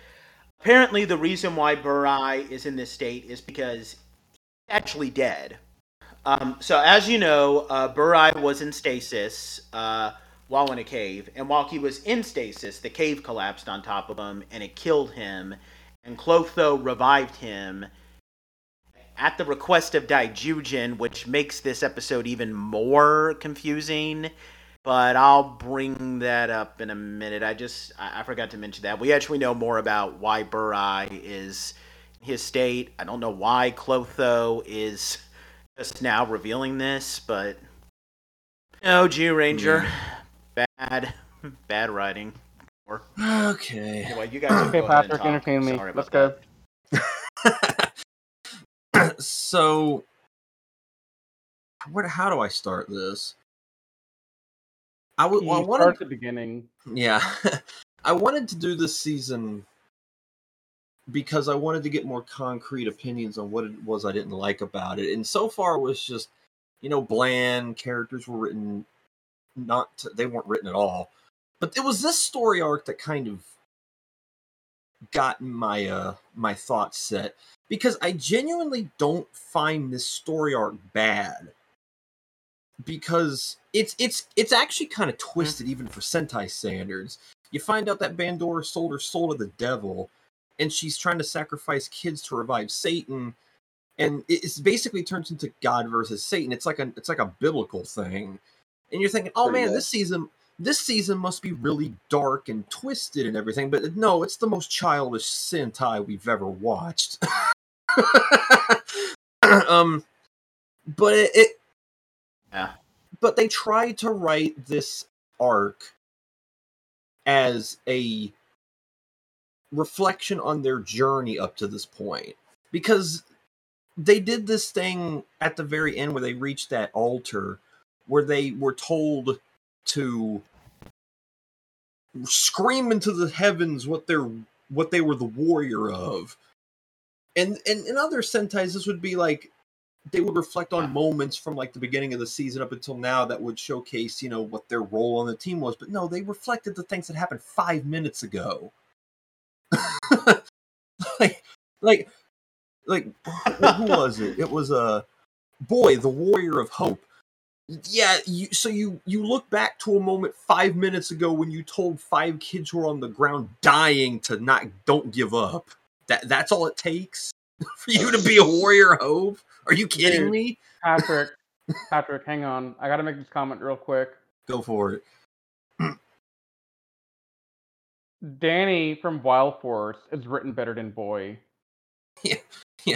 apparently the reason why Burai is in this state is because he's actually dead. Um, so as you know, uh, Burai was in stasis uh, while in a cave, and while he was in stasis, the cave collapsed on top of him and it killed him. And Clotho revived him at the request of Daijujin, which makes this episode even more confusing. But I'll bring that up in a minute. I just I, forgot to mention that we actually know more about why Burai is his state. I don't know why Clotho is just now revealing this, but no, Zyuranger, bad, bad writing. Or Okay. anyway, you guys. Okay, go Patrick, entertain me. Sorry Let's go. so, what? How do I start this? I would. Well, I wanted, start at the beginning. yeah, I wanted to do this season because I wanted to get more concrete opinions on what it was I didn't like about it, and so far it was just, you know, bland. Characters were written not. They weren't written at all. But it was this story arc that kind of got my uh my thoughts set because I genuinely don't find this story arc bad because it's it's it's actually kind of twisted even for Sentai standards. You find out that Bandora sold her soul to the devil, and she's trying to sacrifice kids to revive Satan, and it- it's basically turns into God versus Satan. It's like a it's like a biblical thing, and you're thinking, oh Pretty man, this season this season must be really dark and twisted and everything, but no, it's the most childish Sentai we've ever watched. um, but it, it Yeah. but they tried to write this arc as a reflection on their journey up to this point because they did this thing at the very end where they reached that altar where they were told to scream into the heavens what they're what they were the warrior of. And and in other sentais this would be like they would reflect on moments from like the beginning of the season up until now that would showcase you know what their role on the team was. But no they reflected the things that happened five minutes ago. Like like like who was it? It was a uh, boy the warrior of hope yeah you so you you look back to a moment five minutes ago when you told five kids who are on the ground dying to not don't give up that that's all it takes for you to be a warrior of hope are you kidding Dude. me Patrick, Patrick, hang on. I gotta make this comment real quick. go for it Danny from Wild Force is written better than Boy. Yeah,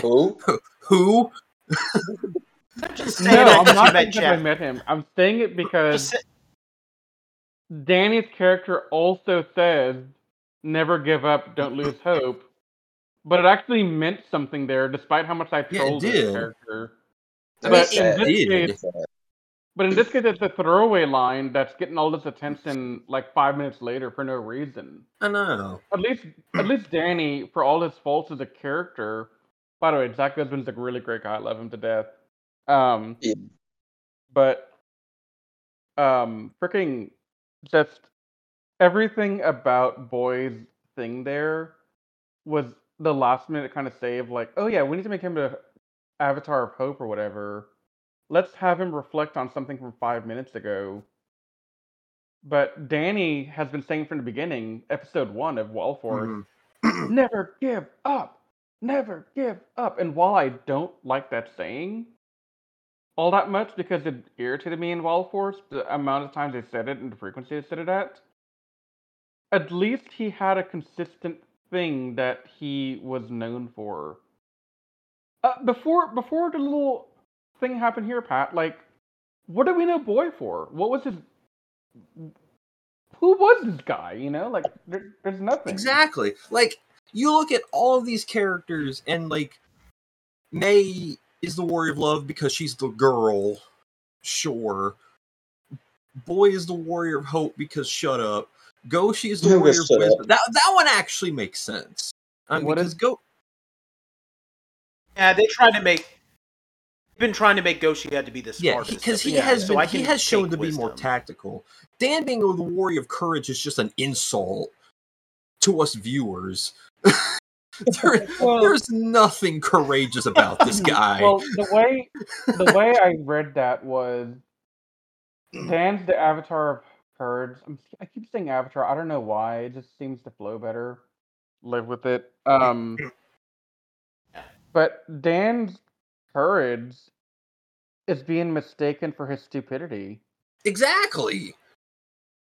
Who? who Just say No, that I'm 'cause not you met saying because I Jeff. met him. I'm saying it because say- Danny's character also says, "Never give up, don't lose hope." But it actually meant something there, despite how much I Yeah, trolled his did. character. I But mean, in this did. case, but in this case, it's a throwaway line that's getting all this attention like five minutes later for no reason. i know At least, at least Danny, for all his faults as a character. By the way, Jack Guzman's a really great guy. I love him to death. Um, Yeah. but um, freaking just everything about Boy's thing there was the last minute kind of save. Like, oh yeah, we need to make him a avatar of hope or whatever. Let's have him reflect on something from five minutes ago. But Danny has been saying from the beginning, episode one of Wild Force, Mhm. never give up, never give up. And while I don't like that saying all that much because it irritated me in Wild Wallforce, the amount of times they said it and the frequency they said it at, at least he had a consistent thing that he was known for. Uh, before before the little thing happened here, Pat, like, what do we know Boy for? What was his? Who was this guy? You know, like, there, there's nothing. Exactly. Like you look at all of these characters, and like May is the warrior of love because she's the girl. Sure. Boy is the warrior of hope because shut up. Goshi is the Yeah, but warrior of shut up. wisdom. That that one actually makes sense. Um, What because is- Go Yeah, they tried to make. Been trying to make Goshi had to be the yeah because he of the has been so he has shown to be more tactical. Dan being the warrior of courage is just an insult to us viewers. There- Well- there's nothing courageous about this guy. Well, the way the way I read that was Dan's the avatar of herds. I'm, I keep saying avatar. I don't know why. It just seems to flow better. Live with it. Um, but Dan's courage is being mistaken for his stupidity. exactly.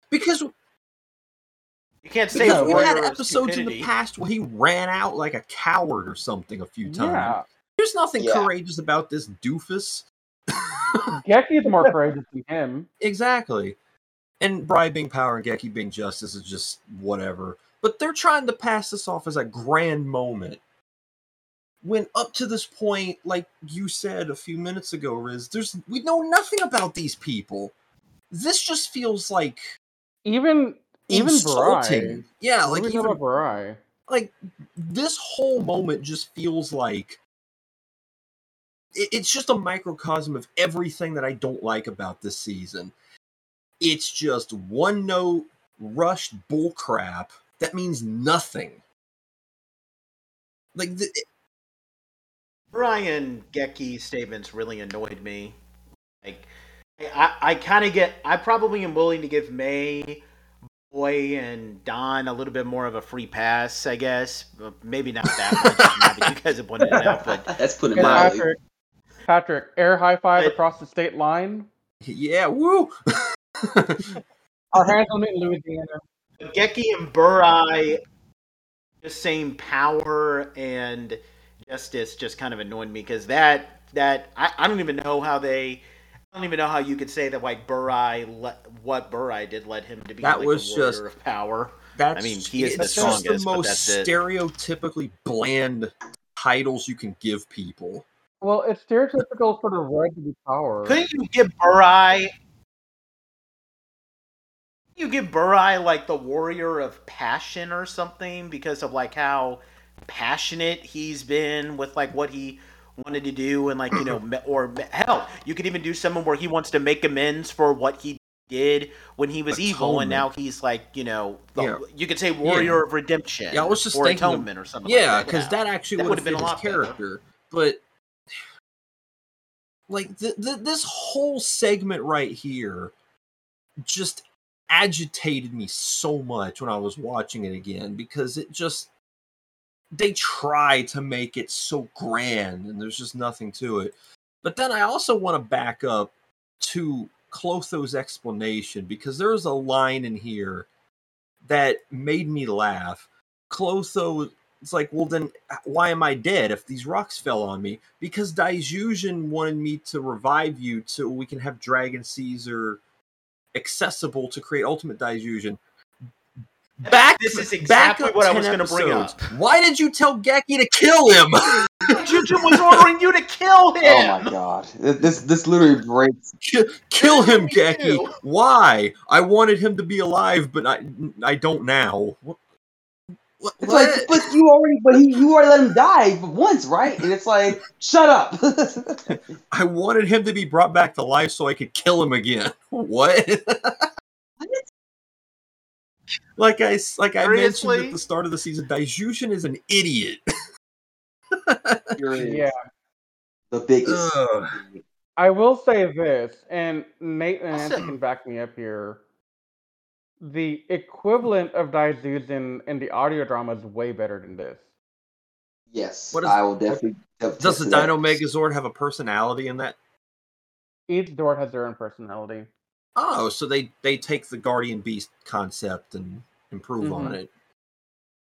Because You can't say because we've had of episodes in the past where he ran out like a coward or something a few times. Yeah, There's nothing Yeah. courageous about this doofus. Geki is more courageous than him. Exactly. And Burai being power and Geki being justice is just whatever. But they're trying to pass this off as a grand moment. When up to this point, like you said a few minutes ago, Riz, there's we know nothing about these people. This just feels like Even even insulting. Burai. Yeah, like do we know even about Burai? like this whole moment just feels like it- it's just a microcosm of everything that I don't like about this season. It's just one note, rushed bullcrap that means nothing. Like the, Brian Geki statements really annoyed me. Like, I, I kind of get. I probably am willing to give May, Boy, and Don a little bit more of a free pass. I guess, maybe not that much. now you guys have pointed it out, but That's putting it mildly. Patrick, Patrick, air high five But- across the state line. yeah, woo. Our hands on it in Louisiana. Geki and Burai, the same power and justice, just kind of annoyed me because that that I, I don't even know how they. I don't even know how you could say that like Burai le- what Burai did led him to be That like was the warrior just- of power. That's I mean, he is the it's just the strongest, but most that's it. stereotypically bland titles you can give people. Well, it's stereotypical for the right to be power. Couldn't you give Burai? You give Burai like the warrior of passion or something because of like how passionate he's been with like what he wanted to do and like you know or hell you could even do someone where he wants to make amends for what he did when he was evil and now he's like you know the, Yeah. you could say warrior of redemption Yeah, I was just or thinking of- atonement or something Yeah, like because that actually would would've been a his lot better. character. But like th- th- this whole segment right here just agitated me so much when I was watching it again because it just they try to make it so grand and there's just nothing to it. But then I also want to back up to Clotho's explanation because there's a line in here that made me laugh. Clotho it's like, well, then why am I dead if these rocks fell on me? Because Daijujin wanted me to revive you so we can have Dragon Caesar accessible to create Ultimate Daijujin. Back, This is exactly what I was gonna bring up. Why did you tell Geki to kill him? Jujin was ordering you to kill oh him Oh my god, this this literally breaks. Ki- kill him, What did he Geki. Why? I wanted him to be alive, but I I don't now. What? What? It's like, but you already, but he, you already let him die once, right? And it's like, shut up. I wanted him to be brought back to life so I could kill him again. What? Like I s- like I mentioned at the start of the season, Daijushin is an idiot. Yeah, the biggest. Ugh. I will say this, and Nate and Nancy Awesome. can back me up here. The equivalent of Daijujin in the audio drama is way better than this. Yes, What is- I will definitely. Does the. Dino Megazord have a personality in that? Each Zord has their own personality. Oh, so they they take the Guardian Beast concept and improve on Mhm. it.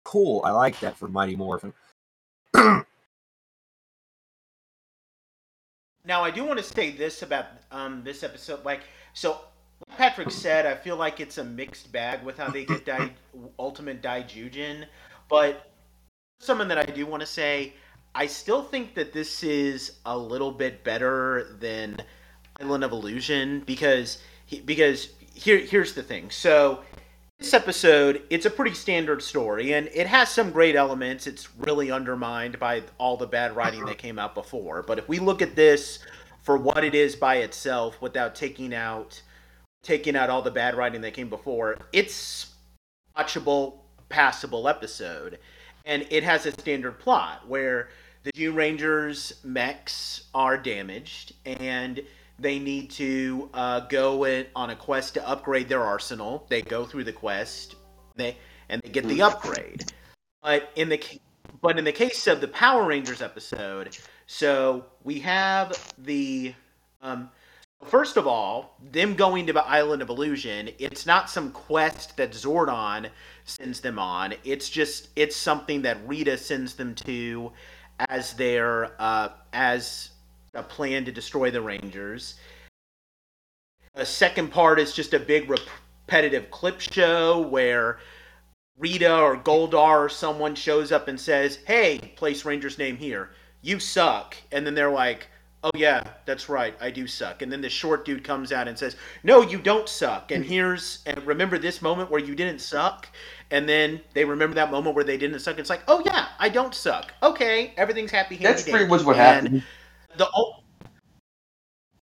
Cool. I like that for Mighty Morphin. Now, I do want to say this about um, this episode. Like, so like Patrick said, I feel like it's a mixed bag with how they get Dai, Ultimate Daijujin. But something that I do want to say, I still think that this is a little bit better than Island of Illusion because he- because here here's the thing. So this episode, it's a pretty standard story, and it has some great elements. It's really undermined by all the bad writing that came out before. But if we look at this for what it is by itself, without taking out taking out all the bad writing that came before, it's watchable, passable episode. and it has a standard plot where the Zyurangers mechs are damaged and they need to uh, go in, on a quest to upgrade their arsenal. They go through the quest, they and they get the upgrade. But in the but in the case of the Power Rangers episode, so we have the um, first of all them going to the Island of Illusion. It's not some quest that Zordon sends them on. It's just it's something that Rita sends them to as their uh, as a plan to destroy the Rangers. The second part is just a big repetitive clip show where Rita or Goldar or someone shows up and says, "Hey, place Ranger's name here. You suck," and then they're like. Oh yeah, that's right. I do suck. And then the short dude comes out and says, "No, you don't suck." And here's and remember this moment where you didn't suck and then they remember that moment where they didn't suck. It's like, oh yeah, I don't suck. Okay, everything's happy. Here. That's pretty much what and happened. The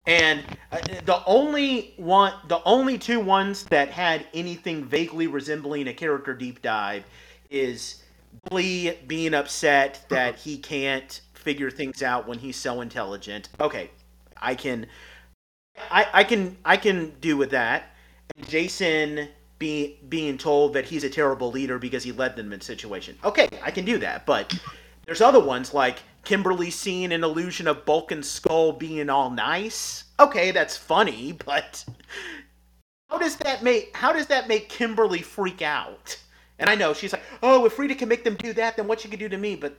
and uh, the only one, the only two ones that had anything vaguely resembling a character deep dive is Billy being upset that he can't figure things out when he's so intelligent. Okay, I can, I, I can, I can do with that. And Jason being being told that he's a terrible leader because he led them in situation. Okay, I can do that, but there's other ones like Kimberly seeing an illusion of Bulk and Skull being all nice. Okay, that's funny, but how does that make how does that make Kimberly freak out? And I know she's like, "Oh, if Rita can make them do that, then what she could do to me?" But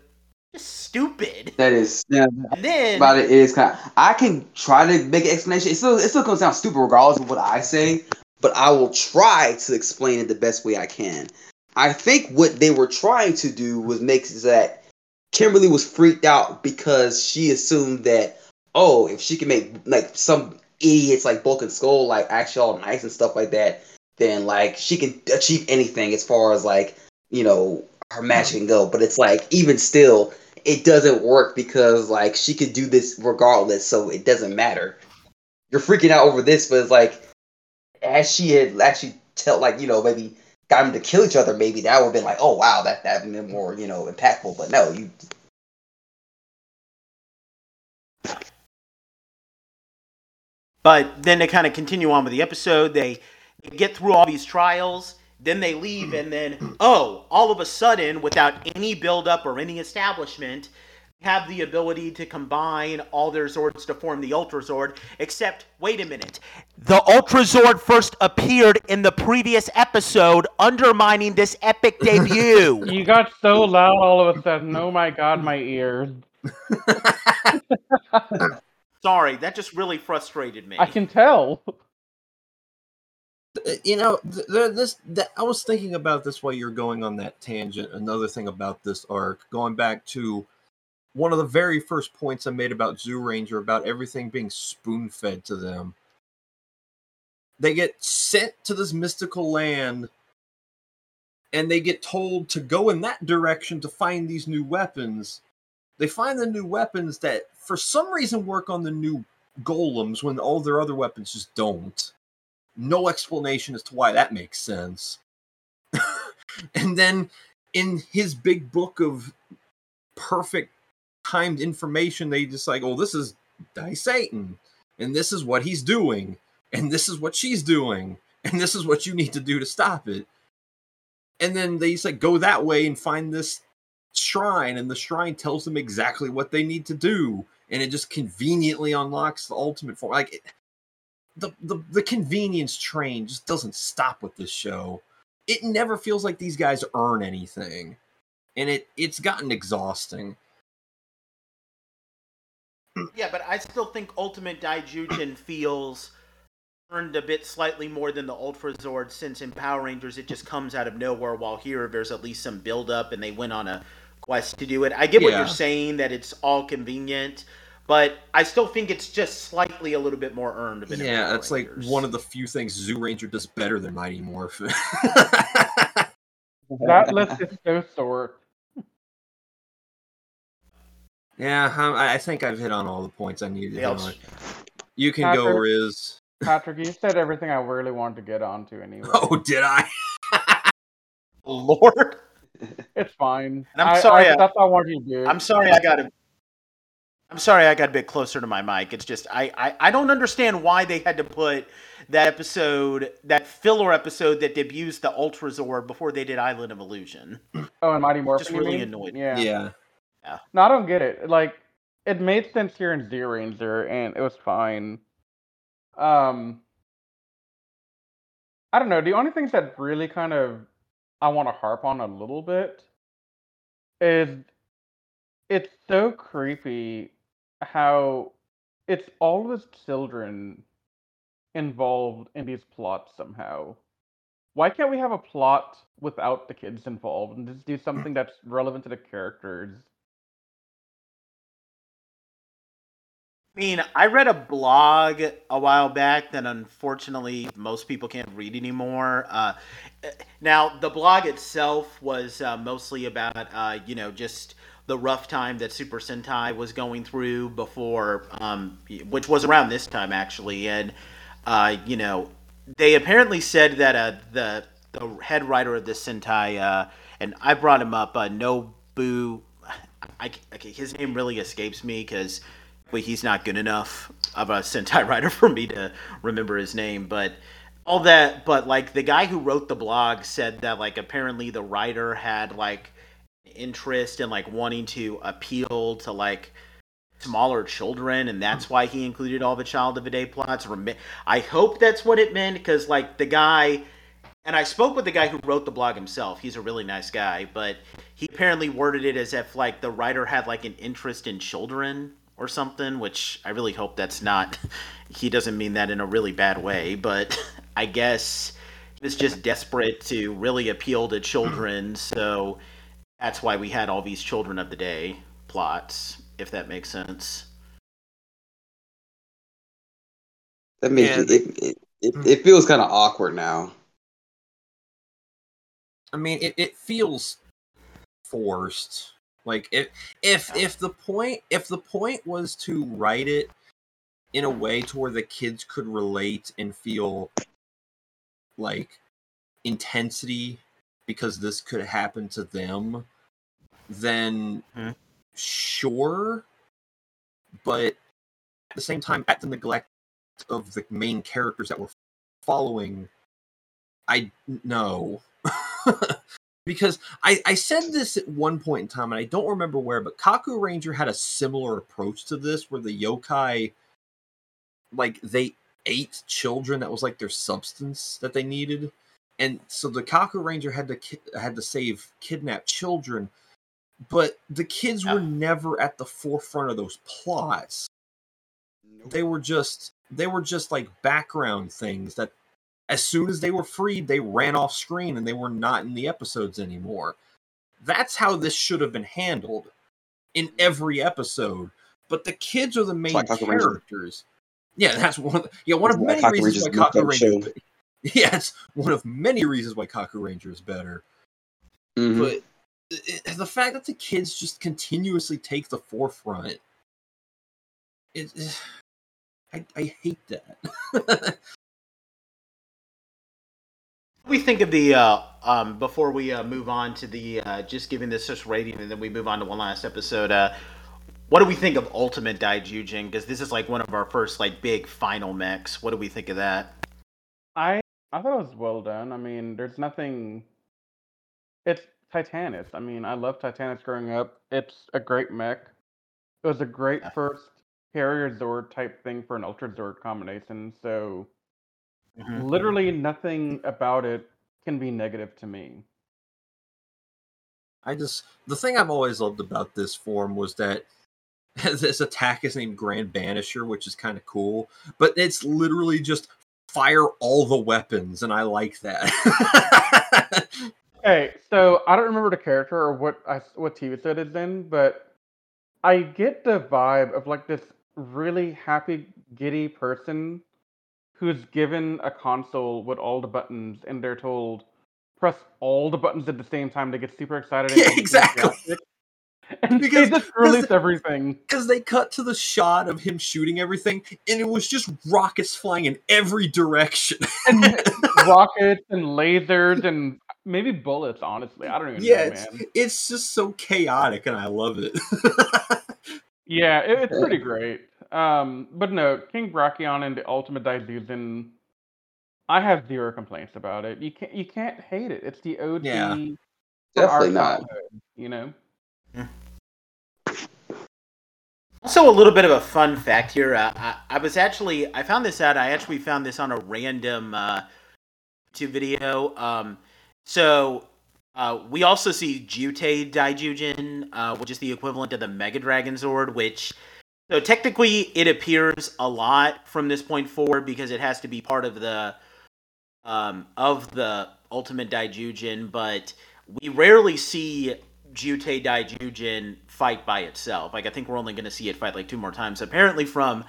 stupid. That is yeah, And then about it is kind of. I can try to make an explanation. It still it still comes sound stupid regardless of what I say, but I will try to explain it the best way I can. I think what they were trying to do was make that Kimberly was freaked out because she assumed that oh, if she can make like some idiots like Bulk and Skull like actually all nice and stuff like that, then like she can achieve anything as far as like you know her match can go. But it's like even still, it doesn't work because like she could do this regardless, so it doesn't matter. You're freaking out over this, but it's like as she had actually tell like you know maybe got them to kill each other, maybe that would have been like oh wow that that would been more you know impactful. But no, you But then to kind of continue on with the episode, they, they get through all these trials, then they leave, and then, oh, all of a sudden, without any build-up or any establishment, have the ability to combine all their Zords to form the Ultra Zord, except, wait a minute. The Ultra Zord first appeared in the previous episode, undermining this epic debut. You got so loud all of a sudden. Oh my god, my ears. Sorry, that just really frustrated me. I can tell. Uh, you know th- th- this that, i was thinking about this while you're going on that tangent another thing about this arc going back to one of the very first points i made about Zyuranger about everything being spoon fed to them. They get sent to this mystical land and they get told to go in that direction to find these new weapons. They find the new weapons that for some reason work on the new golems when all their other weapons just don't. No explanation as to why that makes sense. and then in his big book of perfect timed information, they just like, oh, this is Dai Satan, and this is what he's doing, and this is what she's doing, and this is what you need to do to stop it. And then they just like go that way and find this shrine, and the shrine tells them exactly what they need to do, and it just conveniently unlocks the ultimate form. Like, it, the, the the convenience train just doesn't stop with this show. It never feels like these guys earn anything, and it it's gotten exhausting. Hmm. Yeah, but I still think Ultimate Daijujin feels earned a bit slightly more than the Ultra Zord since in Power Rangers it just comes out of nowhere while here there's at least some build up and they went on a quest to do it. I get what you're saying that it's all convenient, but I still think it's just slightly a little bit more earned than Yeah, Power that's like one of the few things Zyuranger does better than Mighty Morphin. That list is so short. Yeah, um, I, I think I've hit on all the points I needed to on. You can go, Riz. Patrick, you said everything I really wanted to get onto anyway. Oh, did I? Lord. It's fine. And I'm sorry, I, I- that's all I wanted you to do. I'm sorry I got a I'm sorry I got a bit closer to my mic. It's just I, I, I don't understand why they had to put that episode that filler episode that debuts the Ultra Zord before they did Island of Illusion. oh, and Mighty Morphin. Just you really mean? annoyed. Yeah. Yeah. No, I don't get it. Like, it made sense here in Zero Ranger, and it was fine. Um, I don't know. The only things that really kind of I want to harp on a little bit is it's so creepy how it's always children involved in these plots somehow. Why can't we have a plot without the kids involved and just do something that's relevant to the characters? I mean, I read a blog a while back that unfortunately most people can't read anymore. Uh, now, the blog itself was uh, mostly about, uh, you know, just the rough time that Super Sentai was going through before, um, which was around this time actually, and uh, you know, they apparently said that uh, the the head writer of the Sentai, uh, and I brought him up, uh, Nobu. I, his name really escapes me because but he's not good enough of a Sentai writer for me to remember his name. But all that, but like the guy who wrote the blog said that like apparently the writer had like interest in like wanting to appeal to like smaller children and that's why he included all the child of the day plots. I hope that's what it meant because like the guy and i spoke with the guy who wrote the blog himself. He's a really nice guy but he apparently worded it as if like the writer had like an interest in children or something which i really hope that's not he doesn't mean that in a really bad way but i guess it's just desperate to really appeal to children so that's why we had all these children of the day plots if that makes sense That makes Yeah. it, it, it, it, hmm. it feels kind of awkward now. I mean, it, it feels forced. Like if if if the point if the point was to write it in a way to where the kids could relate and feel like intensity because this could happen to them, then Mhm. sure. But at the same time, at the neglect of the main characters that we're following, I no. because I, I said this at one point in time, and I don't remember where, but Kaku Ranger had a similar approach to this, where the yokai, like they ate children. That was like their substance that they needed, and so the Kaku Ranger had to ki- had to save kidnapped children, but the kids were never at the forefront of those plots. They were just they were just like background things that as soon as they were freed, they ran off screen and they were not in the episodes anymore. That's how this should have been handled in every episode. But the kids are the main why Ranger- characters. Yeah, that's one. Of the, yeah, one of many why Kaku reasons why Ranger's a Kaku Ranger. Yeah, it's one of many reasons why Kaku Ranger is better. Mhm. But it, the fact that the kids just continuously take the forefront, it, it- I, I hate that. What do we think of the uh, um, before we uh, move on to the uh, just giving this just rating and then we move on to one last episode uh, what do we think of ultimate daijujin because this is like one of our first like big final mechs what do we think of that I I thought it was well done. I mean, there's nothing. It's Titanus. I mean, I love Titanus growing up. It's a great mech. It was a great Yeah. first carrier Zord type thing for an Ultra Zord combination. So Mhm. literally nothing about it can be negative to me. I just the thing I've always loved about this form was that this attack is named Grand Banisher, which is kind of cool, but it's literally just fire all the weapons, and I like that. Okay, so I don't remember the character or what I what TV episode it's in, but I get the vibe of like this really happy, giddy person who's given a console with all the buttons, and they're told press all the buttons at the same time to get super excited. and Yeah, exactly. And Because- they just released everything. Because they cut to the shot of him shooting everything, and it was just rockets flying in every direction. and rockets and lasers and maybe bullets. Honestly, I don't even Yeah, know, it's, man. it's just so chaotic, and I love it. Yeah, it, it's pretty great. Um, but no, King Brachion and the Ultimate Daijujin, I have zero complaints about it. You can't you can't hate it. It's the OG Yeah. from our Definitely not. childhood, you know. Also, a little bit of a fun fact here. Uh, I, I was actually I found this out. I actually found this on a random uh, YouTube video. Um, so uh, we also see Jutei Daijujin, uh, which is the equivalent of the Mega Dragon Zord. Which so technically it appears a lot from this point forward because it has to be part of the um, of the Ultimate Daijujin, but we rarely see Jutei Daijujin fight by itself. Like I think we're only going to see it fight like two more times. Apparently, from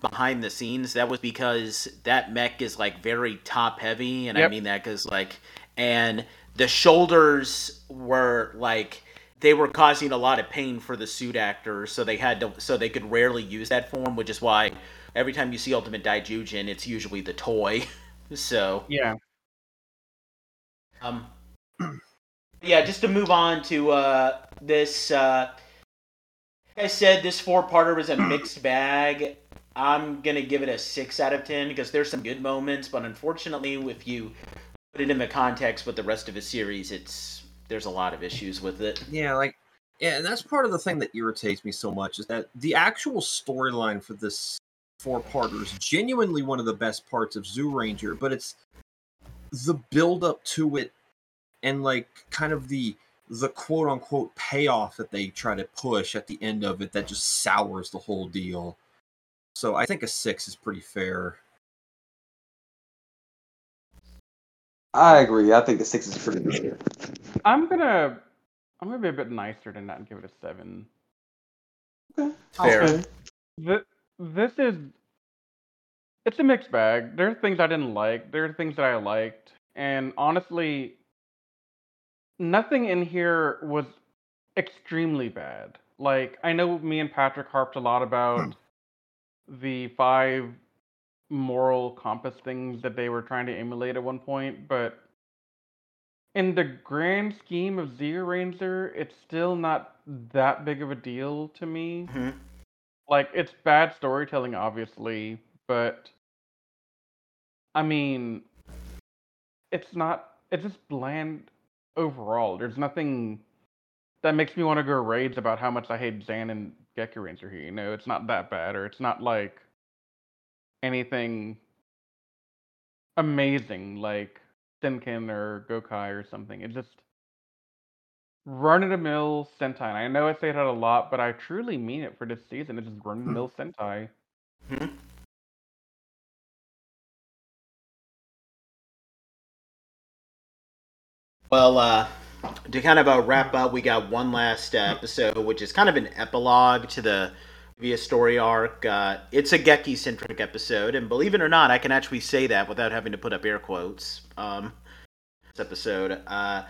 behind the scenes, that was because that mech is like very top heavy, and I mean that because like, and the shoulders were like they were causing a lot of pain for the suit actors, so they had to, so they could rarely use that form, which is why every time you see Ultimate Daijujin, it's usually the toy. so Yeah. um, yeah, just to move on to uh, this. Uh, like I said this four-parter was a mixed bag. I'm gonna give it a six out of ten because there's some good moments, but unfortunately, if you put it in the context with the rest of the series, it's there's a lot of issues with it. Yeah, like yeah, and that's part of the thing that irritates me so much is that the actual storyline for this four parter is genuinely one of the best parts of Zyuranger, but it's the build up to it and like kind of the the quote unquote payoff that they try to push at the end of it that just sours the whole deal. So I think a six is pretty fair. I agree. I think the six is pretty good. I'm gonna I'm gonna be a bit nicer than that and give it a seven. Fair. Okay. Th- this is it's a mixed bag. There are things I didn't like. There are things that I liked, and honestly, nothing in here was extremely bad. Like I know me and Patrick harped a lot about the five moral compass things that they were trying to emulate at one point, but in the grand scheme of Zyuranger, it's still not that big of a deal to me. Mhm. like it's bad storytelling obviously but i mean it's not it's just bland overall. There's nothing that makes me want to go raids about how much i hate zan and Geki Ranger here you know? It's not that bad or it's not like anything amazing like Shinken or Gokai or something. It's just run of the mill Sentai. And I know I say that a lot, but I truly mean it for this season. It's just run of the mill Sentai. Mhm. Well, uh, to kind of uh, wrap up, we got one last uh, episode, which is kind of an epilogue to the previous story arc. Uh, it's a Geki centric episode, and believe it or not, I can actually say that without having to put up air quotes. Um, this episode, uh,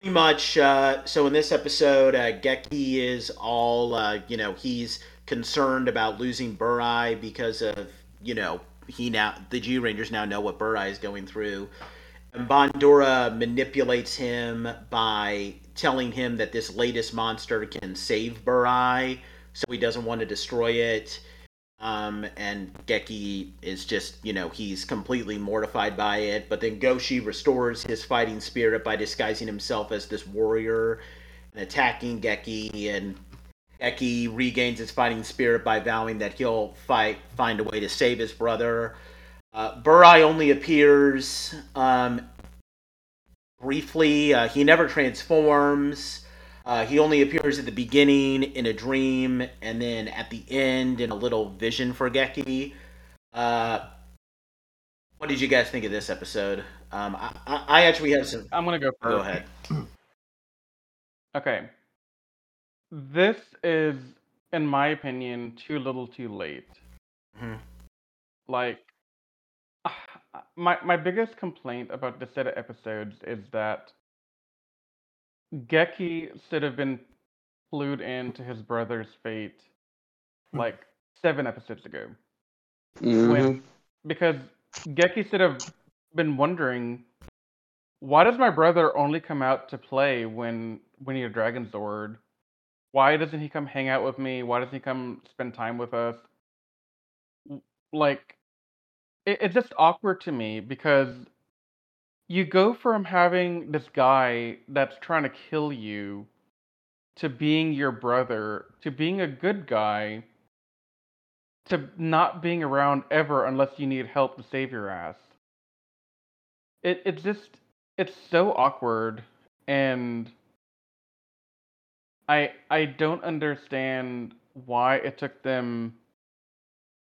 pretty much. Uh, so in this episode, uh, Geki is all, uh, you know, he's concerned about losing Burai because of, you know, he now the Zyurangers now know what Burai is going through. And Bandora manipulates him by telling him that this latest monster can save Burai, so he doesn't want to destroy it. Um, and Geki is just, you know, he's completely mortified by it. But then Goshi restores his fighting spirit by disguising himself as this warrior and attacking Geki. And Geki regains his fighting spirit by vowing that he'll fight, find a way to save his brother. Uh, Burai only appears um, briefly. Uh, he never transforms. Uh, he only appears at the beginning in a dream, and then at the end in a little vision for Geki. Uh, what did you guys think of this episode? Um, I, I, I actually have some. I'm gonna go first. Go ahead. Okay. This is, in my opinion, too little too late. Mhm. Like, my my biggest complaint about this set of episodes is that Geki should have been clued into his brother's fate like seven episodes ago. Mhm. When because Geki should have been wondering why does my brother only come out to play when we need a Dragon Zord? Why doesn't he come hang out with me? Why doesn't he come spend time with us? Like, it, it's just awkward to me because you go from having this guy that's trying to kill you to being your brother to being a good guy to not being around ever unless you need help to save your ass. It it's just it's so awkward and I I don't understand why it took them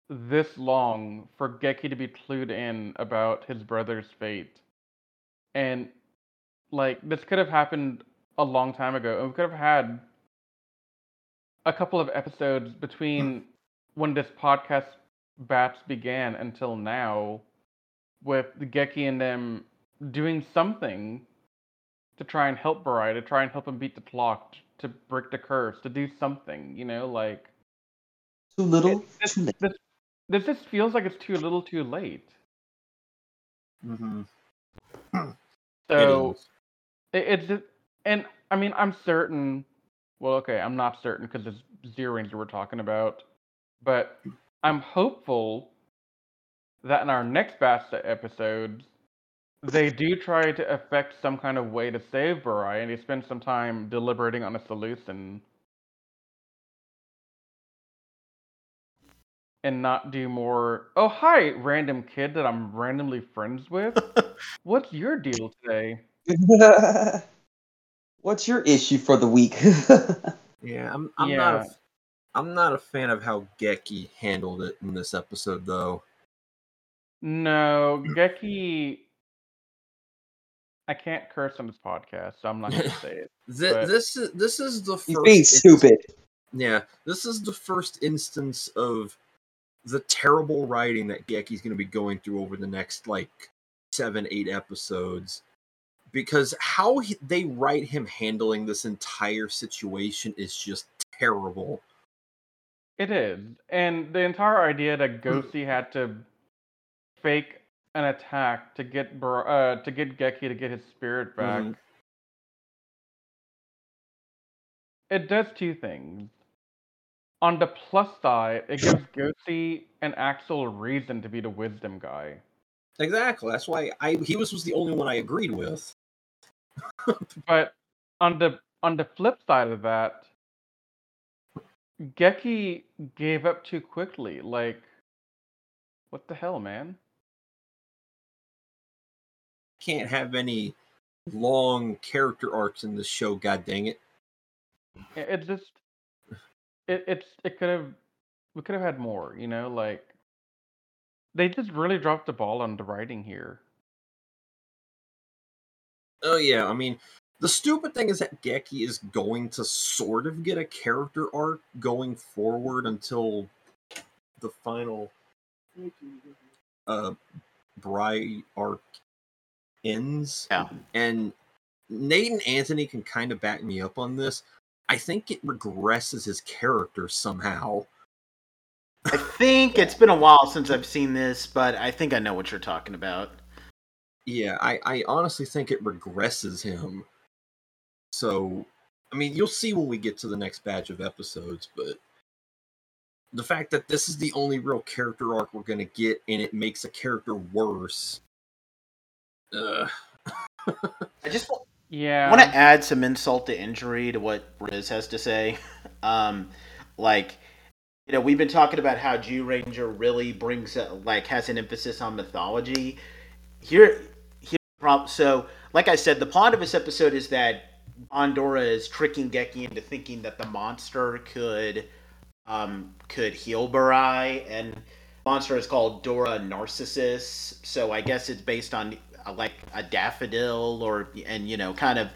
this long for Geki to be clued in about his brother's fate. And like this could have happened a long time ago. And we could have had a couple of episodes between when this podcast batch began until now with the Geki and them doing something to try and help Burai, to try and help him beat the clock, to break the curse, to do something, you know, like Too little, this, too late. this, this just feels like it's too little too late. Mm-hmm. So it, it's and I mean, I'm certain. Well, okay, I'm not certain because it's Zyuranger we're talking about, but I'm hopeful that in our next batch of episodes, they do try to effect some kind of way to save Burai, and they spend some time deliberating on a solution. And not do more. Oh, hi, random kid that I'm randomly friends with. What's your deal today? What's your issue for the week? Yeah, I'm. I'm not. A, Yeah. f- I'm not a fan of how Geki handled it in this episode, though. No, Geki. I can't curse on this podcast, so I'm not going to say it. Th- But- this is this is the He's first. being inst- stupid. Yeah, this is the first instance of the terrible writing that Geki's going to be going through over the next like seven, eight episodes. Because how he, they write him handling this entire situation is just terrible. It is. And the entire idea that Goshi had to fake an attack to get uh, to get Geki to get his spirit back. Mhm. It does two things. On the plus side, it gives Goshi an actual reason to be the wisdom guy. Exactly. That's why I he was was the only one I agreed with. But on the on the flip side of that, Geki gave up too quickly. Like, what the hell, man? Can't have any long character arcs in this show. God dang! It, it just, it it's it could have, we could have had more. You know, like they just really dropped the ball on the writing here. Oh yeah, I mean, the stupid thing is that Geki is going to sort of get a character arc going forward until the final uh Burai arc ends. Yeah. And Nate and Anthony can kind of back me up on this. I think it regresses his character somehow. I think it's been a while since I've seen this, but I think I know what you're talking about. Yeah, I, I honestly think it regresses him. So, I mean, you'll see when we get to the next batch of episodes, but the fact that this is the only real character arc we're going to get and it makes a character worse. Uh, I just Yeah. I want to add some insult to injury to what Riz has to say. Um, like, you know, we've been talking about how Zyuranger really brings, a, like, has an emphasis on mythology. Here, here, so, like I said, the plot of this episode is that Bandora is tricking Geki into thinking that the monster could, um, could heal Burai, and monster is called Dora Narcissus. So I guess it's based on uh, like a daffodil, or and you know, kind of.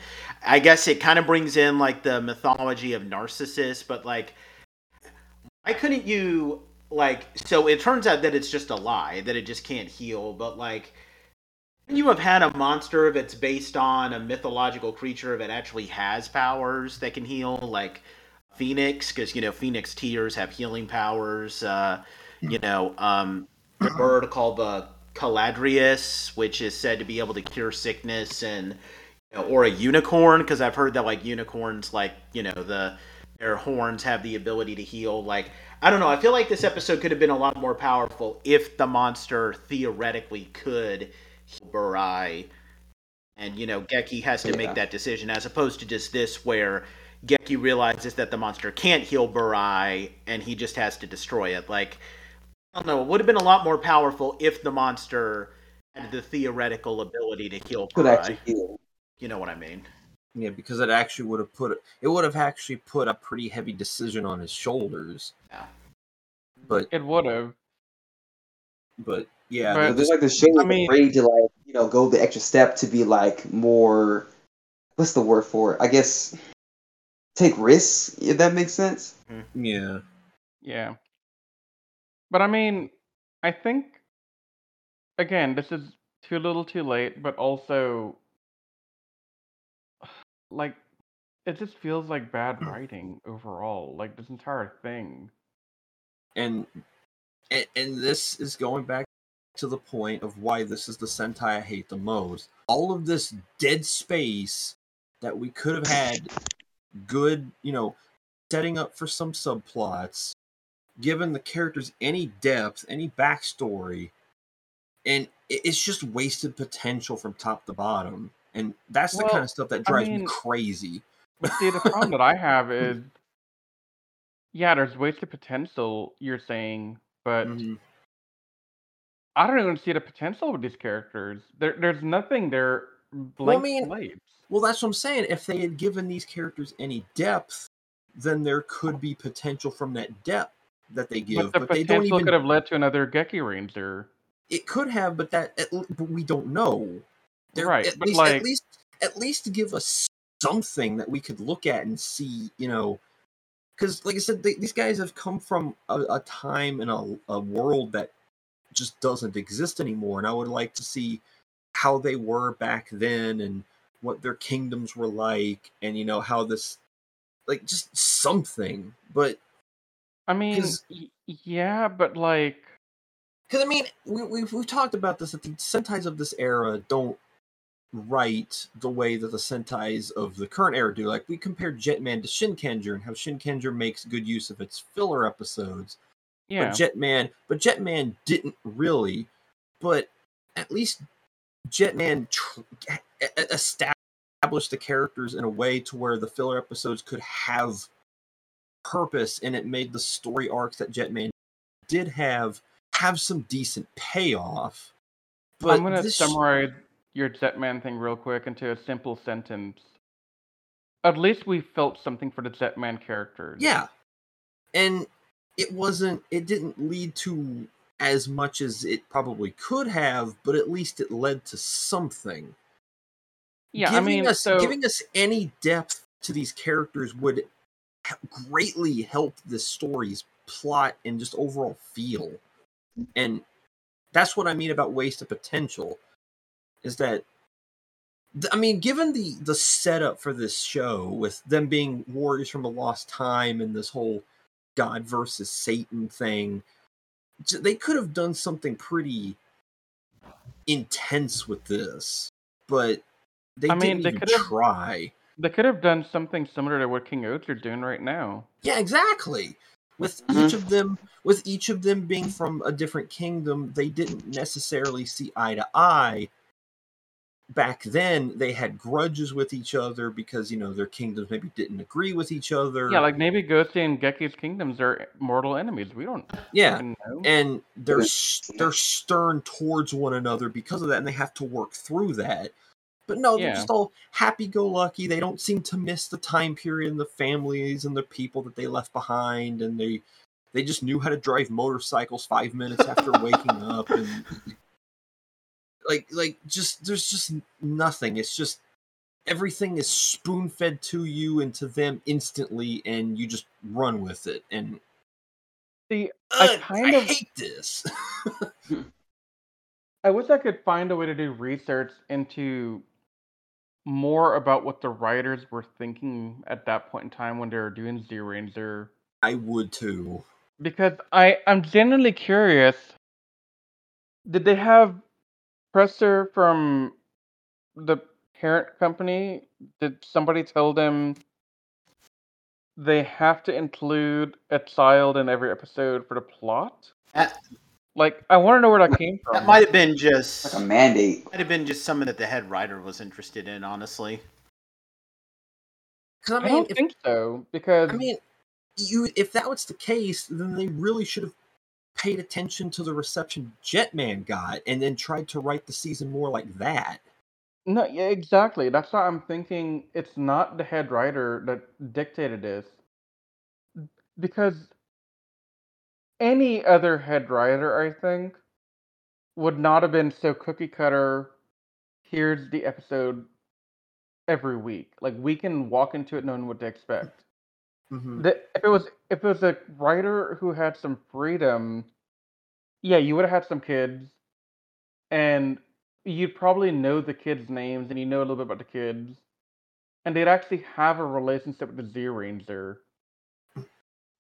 I guess it kind of brings in like the mythology of Narcissus, but like, why couldn't you like? So it turns out that it's just a lie that it just can't heal, but like. You have had a monster that's based on a mythological creature that actually has powers that can heal, like Phoenix, because you know Phoenix tears have healing powers. Uh, you know, um, the bird called the Caladrius, which is said to be able to cure sickness, and you know, or a unicorn because I've heard that like unicorns, like you know the their horns have the ability to heal. Like I don't know, I feel like this episode could have been a lot more powerful if the monster theoretically could heal Burai, and you know Geki has to Yeah. make that decision as opposed to just this where. Geki realizes that the monster can't heal Burai, and he just has to destroy it. Like, I don't know. It would have been a lot more powerful if the monster had the theoretical ability to heal Could actually heal. You know what I mean? Yeah, because it actually would have put it would have actually put a pretty heavy decision on his shoulders. Yeah. But It would have. but yeah, But- they there's just- like the show I mean- afraid to like you know go the extra step to be like more. What's the word for it? I guess take risks. If that makes sense. Hmm. yeah. Yeah. But I mean, I think again, this is too little, too late, but also like it just feels like bad mm. writing overall. Like this entire thing. and and, and this is going back to the point of why this is the Sentai I hate the most. All of this dead space that we could have had good, you know, setting up for some subplots, given the characters any depth, any backstory, and it's just wasted potential from top to bottom. And that's the kind of stuff that I drives me crazy. But see, the problem that I have is, yeah, there's wasted potential. You're saying, but Mhm. I don't even see the potential with these characters. There, there's nothing. They're blank mean, slates. Well, that's what I'm saying. If they had given these characters any depth, then there could be potential from that depth that they give. But the But, they don't potential even. could have led to another Geki Ranger. It could have, but that. At, but we don't know. There- Right, At but least, like- at least, at least give us something that we could look at and see. You know, because like I said, they, these guys have come from a, a time and a, a world that just doesn't exist anymore, and I would like to see how they were back then and what their kingdoms were like and you know how this like just something but I mean, y- yeah, but like, because i mean we, we've, we've talked about this that the sentais of this era don't write the way that the sentais of the current era do like we compared jetman to shinkenger and how shinkenger makes good use of its filler episodes yeah, but jetman but jetman didn't really but at least jetman tr- established the characters in a way to where the filler episodes could have purpose and it made the story arcs that jetman did have have some decent payoff but I'm gonna this- summarize your Jetman thing real quick into a simple sentence. At least we felt something for the Jetman characters. Yeah. And it wasn't it didn't lead to as much as it probably could have, but at least it led to something. yeah. I giving mean, us so giving us any depth to these characters would greatly help the story's plot and just overall feel. And that's what I mean about waste of potential is that I mean, given the the setup for this show with them being warriors from a lost time and this whole God versus Satan thing, they could have done something pretty intense with this, but they I mean, didn't they even try. They could have done something similar to what King-Ohger are doing right now. Yeah, exactly. With Mhm. each of them, with each of them being from a different kingdom, they didn't necessarily see eye to eye. Back then, they had grudges with each other because you know their kingdoms maybe didn't agree with each other. Yeah, like maybe Goshi and Geki's kingdoms are mortal enemies. We don't yeah, know. and they're they're stern towards one another because of that, and they have to work through that. But no, they're Yeah. just all happy-go-lucky. They don't seem to miss the time period and the families and the people that they left behind, and they they just knew how to drive motorcycles five minutes after waking up, and like like just there's just nothing. It's just everything is spoon-fed to you and to them instantly, and you just run with it. And See, I kind I of- hate this. I wish I could find a way to do research into more about what the writers were thinking at that point in time when they were doing Zyuranger. I would too. Because I, I'm genuinely curious. Did they have presser from the parent company, did somebody tell them they have to include a child in every episode for the plot? Like, I want to know where that came that from. might have been just Like a mandate. might have been just something that the head writer was interested in. Honestly, Because I mean, I mean, don't if, think so because I mean, you if that was the case, then they really should have paid attention to the reception Jetman got, and then tried to write the season more like that. no, yeah, exactly. That's why I'm thinking it's not the head writer that dictated this because any other head writer, I think, would not have been so cookie cutter. Here's the episode every week. Like we can walk into it knowing what to expect. Mm-hmm. The, if it was if it was a writer who had some freedom, yeah, you would have had some kids, and you'd probably know the kids' names and you know a little bit about the kids, and they'd actually have a relationship with the Zyuranger.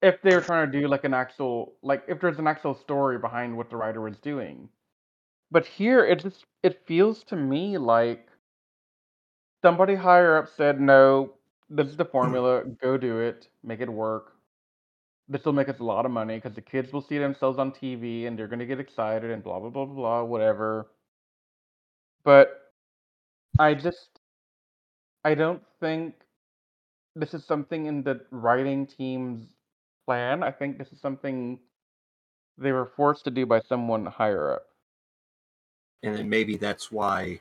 If they're trying to do like an actual like if there's an actual story behind what the writer was doing, but here it just it feels to me like somebody higher up said no, this is the hmm. formula, go do it, make it work. This will make us a lot of money because the kids will see themselves on TV and they're going to get excited and blah blah blah blah blah whatever. But I just I don't think this is something in the writing team's plan. I think this is something they were forced to do by someone higher up. and then maybe that's why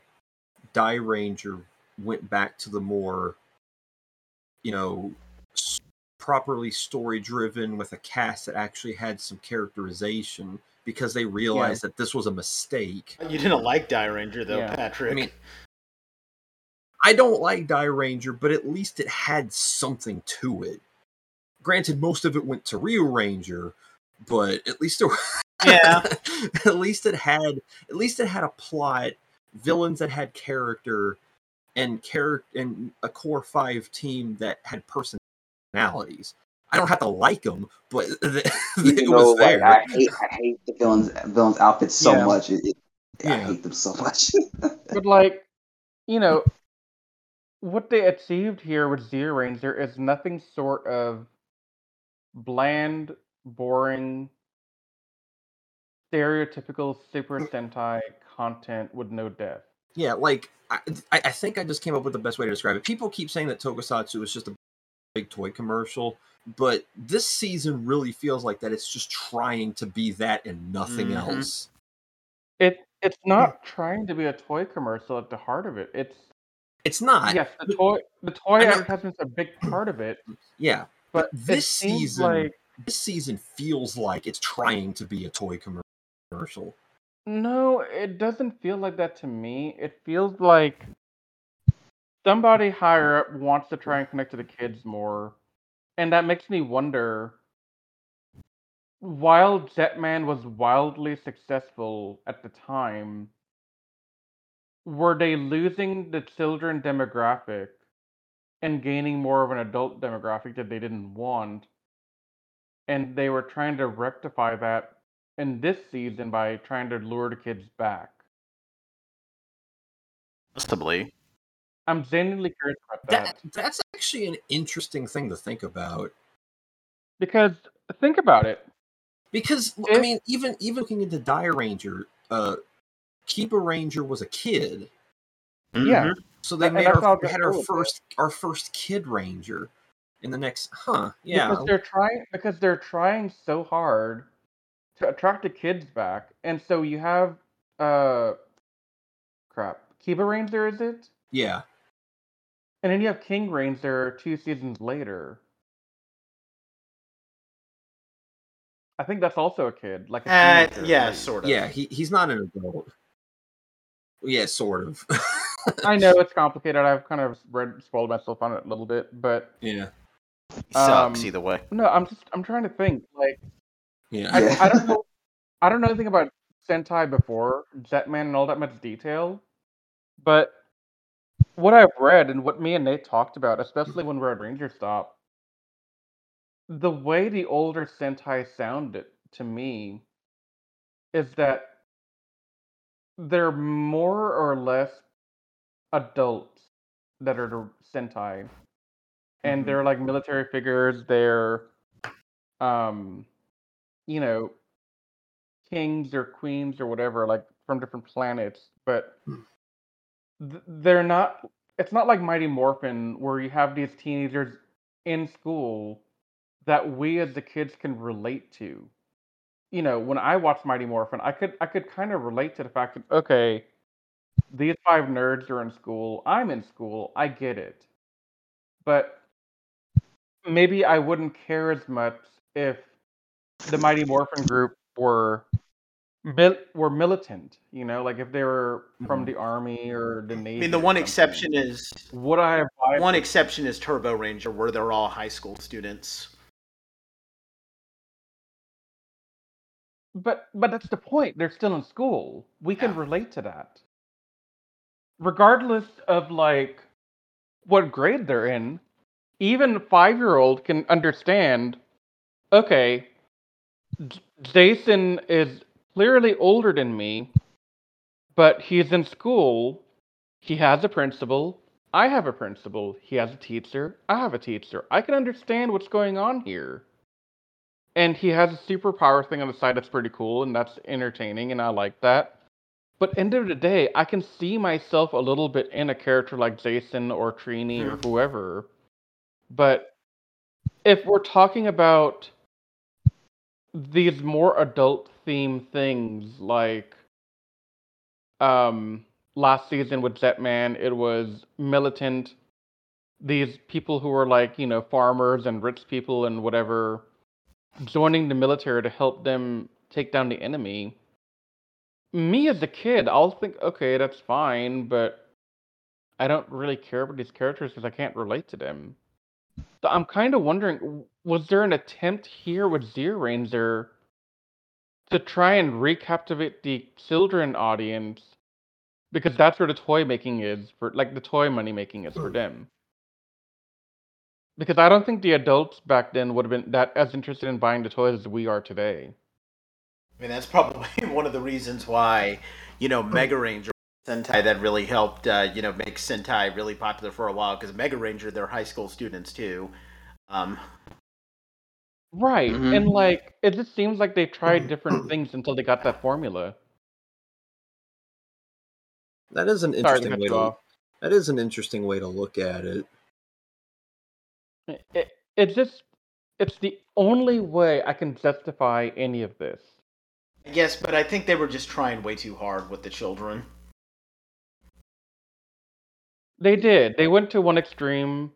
Dairanger went back to the more, you know, s- properly story driven with a cast that actually had some characterization because they realized that this was a mistake. you didn't like Dairanger though, Yeah. Patrick. I mean, I don't like Dairanger, but at least it had something to it. Granted, most of it went to Ryu Ranger, but at least it, Yeah. at least it had at least it had a plot, villains that had character, and character and a core five team that had personalities. I don't have to like them, but it Even was though, like, there. I hate, I hate the villains, villains outfits so Yeah. much. It, it, I hate them so much. But like, you know, what they achieved here with Zyuranger is nothing short of bland, boring, stereotypical Super Sentai content with no depth. Yeah, like I, I think I just came up with the best way to describe it. People keep saying that Tokusatsu is just a big toy commercial, but this season really feels like that it's just trying to be that and nothing Mhm. else. It it's not trying to be a toy commercial at the heart of it. It's It's not. yes, the toy the toy advertisement's a big part of it, Yeah, but this season, like this season feels like it's trying to be a toy commercial. No, it doesn't feel like that to me. It feels like somebody higher up wants to try and connect to the kids more. And that makes me wonder while Jetman was wildly successful at the time, were they losing the children demographic and gaining more of an adult demographic that they didn't want? And they were trying to rectify that in this season by trying to lure the kids back. Possibly. I'm genuinely curious about that. That that's actually an interesting thing to think about Because think about it. because I mean, even even looking into Dairanger, uh, Kiba Ranger was a kid. Yeah. Mhm. So they And made our they had our go first our first kid ranger in the next huh yeah Because they're trying because they're trying so hard to attract the kids back. And so you have uh crap. Kiba Ranger is it? yeah And then you have King Ranger two seasons later. I think that's also a kid, like a Uh, yeah, sort of. yeah he he's not an adult yeah sort of I know it's complicated. I've kind of read spoiled myself on it a little bit, but yeah He sucks Um, either way. no, I'm just I'm trying to think. Like yeah I, Yeah. I don't know I don't know anything about Sentai before Jetman and all that much detail, but what I've read and what me and Nate talked about, especially when we're at Ranger Stop, the way the older Sentai sounded to me is that they're more or less adults that are the Sentai, and Mhm. they're like military figures. They're, um, you know, kings or queens or whatever, like from different planets, but th- they're not. It's not like Mighty Morphin where you have these teenagers in school that we as the kids can relate to. You know, when I watched Mighty Morphin, I could I could kind of relate to the fact that okay, these five nerds are in school. I'm in school. I get it. But maybe I wouldn't care as much if the Mighty Morphin group were mil- were militant, you know, like if they were from mm-hmm. the army or the navy. I mean, the one exception is Would I have one exception is Turbo Ranger, where they're all high school students. But but that's the point. They're still in school. We can Yeah. relate to that. Regardless of like what grade they're in, even a 5-year-old can understand okay, Jason is clearly older than me, but he's in school. He has a principal. I have a principal. He has a teacher. I have a teacher. I can understand what's going on here. And he has a superpower thing on the side that's pretty cool and that's entertaining and I like that. But end of the day, I can see myself a little bit in a character like Jason or Trini or whoever. But if we're talking about these more adult theme things like um last season with Jetman, it was militant these people who were like, you know, farmers and rich people and whatever joining the military to help them take down the enemy. Me as a kid, I'll think, okay, that's fine, but I don't really care about these characters because I can't relate to them. So I'm kind of wondering, was there an attempt here with Zyuranger to try and recaptivate the children audience? Because that's where the toy making is for, like the toy money making is for them. Because I don't think the adults back then would have been that as interested in buying the toys as we are today. I mean, that's probably one of the reasons why, you know, Mega Ranger Sentai that really helped, uh, you know, make Sentai really popular for a while because Mega Ranger, they're high school students too. Um, Right. Mhm. And like it just seems like they tried different things until they got that formula. That is an Sorry to interesting cut way to. off. That is an interesting way to look at it. It, it, it's just it's the only way I can justify any of this. Yes, but I think they were just trying way too hard with the children. They did. They went to one extreme.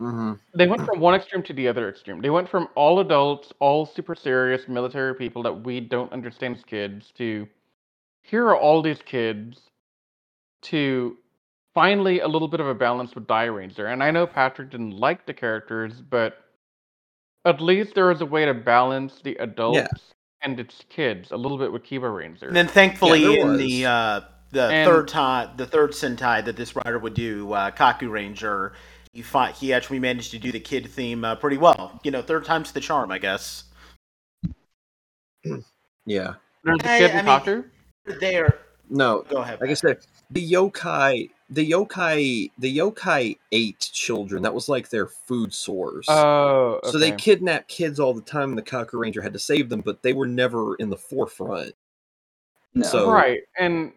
Mm-hmm. They went from one extreme to the other extreme. They went from all adults, all super serious military people that we don't understand as kids to here are all these kids to finally a little bit of a balance with Dairanger. And I know Patrick didn't like the characters, but at least there was a way to balance the adults and its kids a little bit with Kiba Ranger. And then thankfully Yeah, in was. the uh, the And- third time, the third Sentai that this writer would do, uh, Kaku Ranger, he fought, he actually managed to do the kid theme uh, pretty well. You know, third time's the charm, I guess. Yeah. There's a I- kid I in mean- Kaku? There, No, go ahead. like I said, the yokai, the yokai, the yokai ate children. That was like their food source. Oh, okay. So they kidnapped kids all the time, and the Kaku Ranger had to save them, but they were never in the forefront. No. So- right, and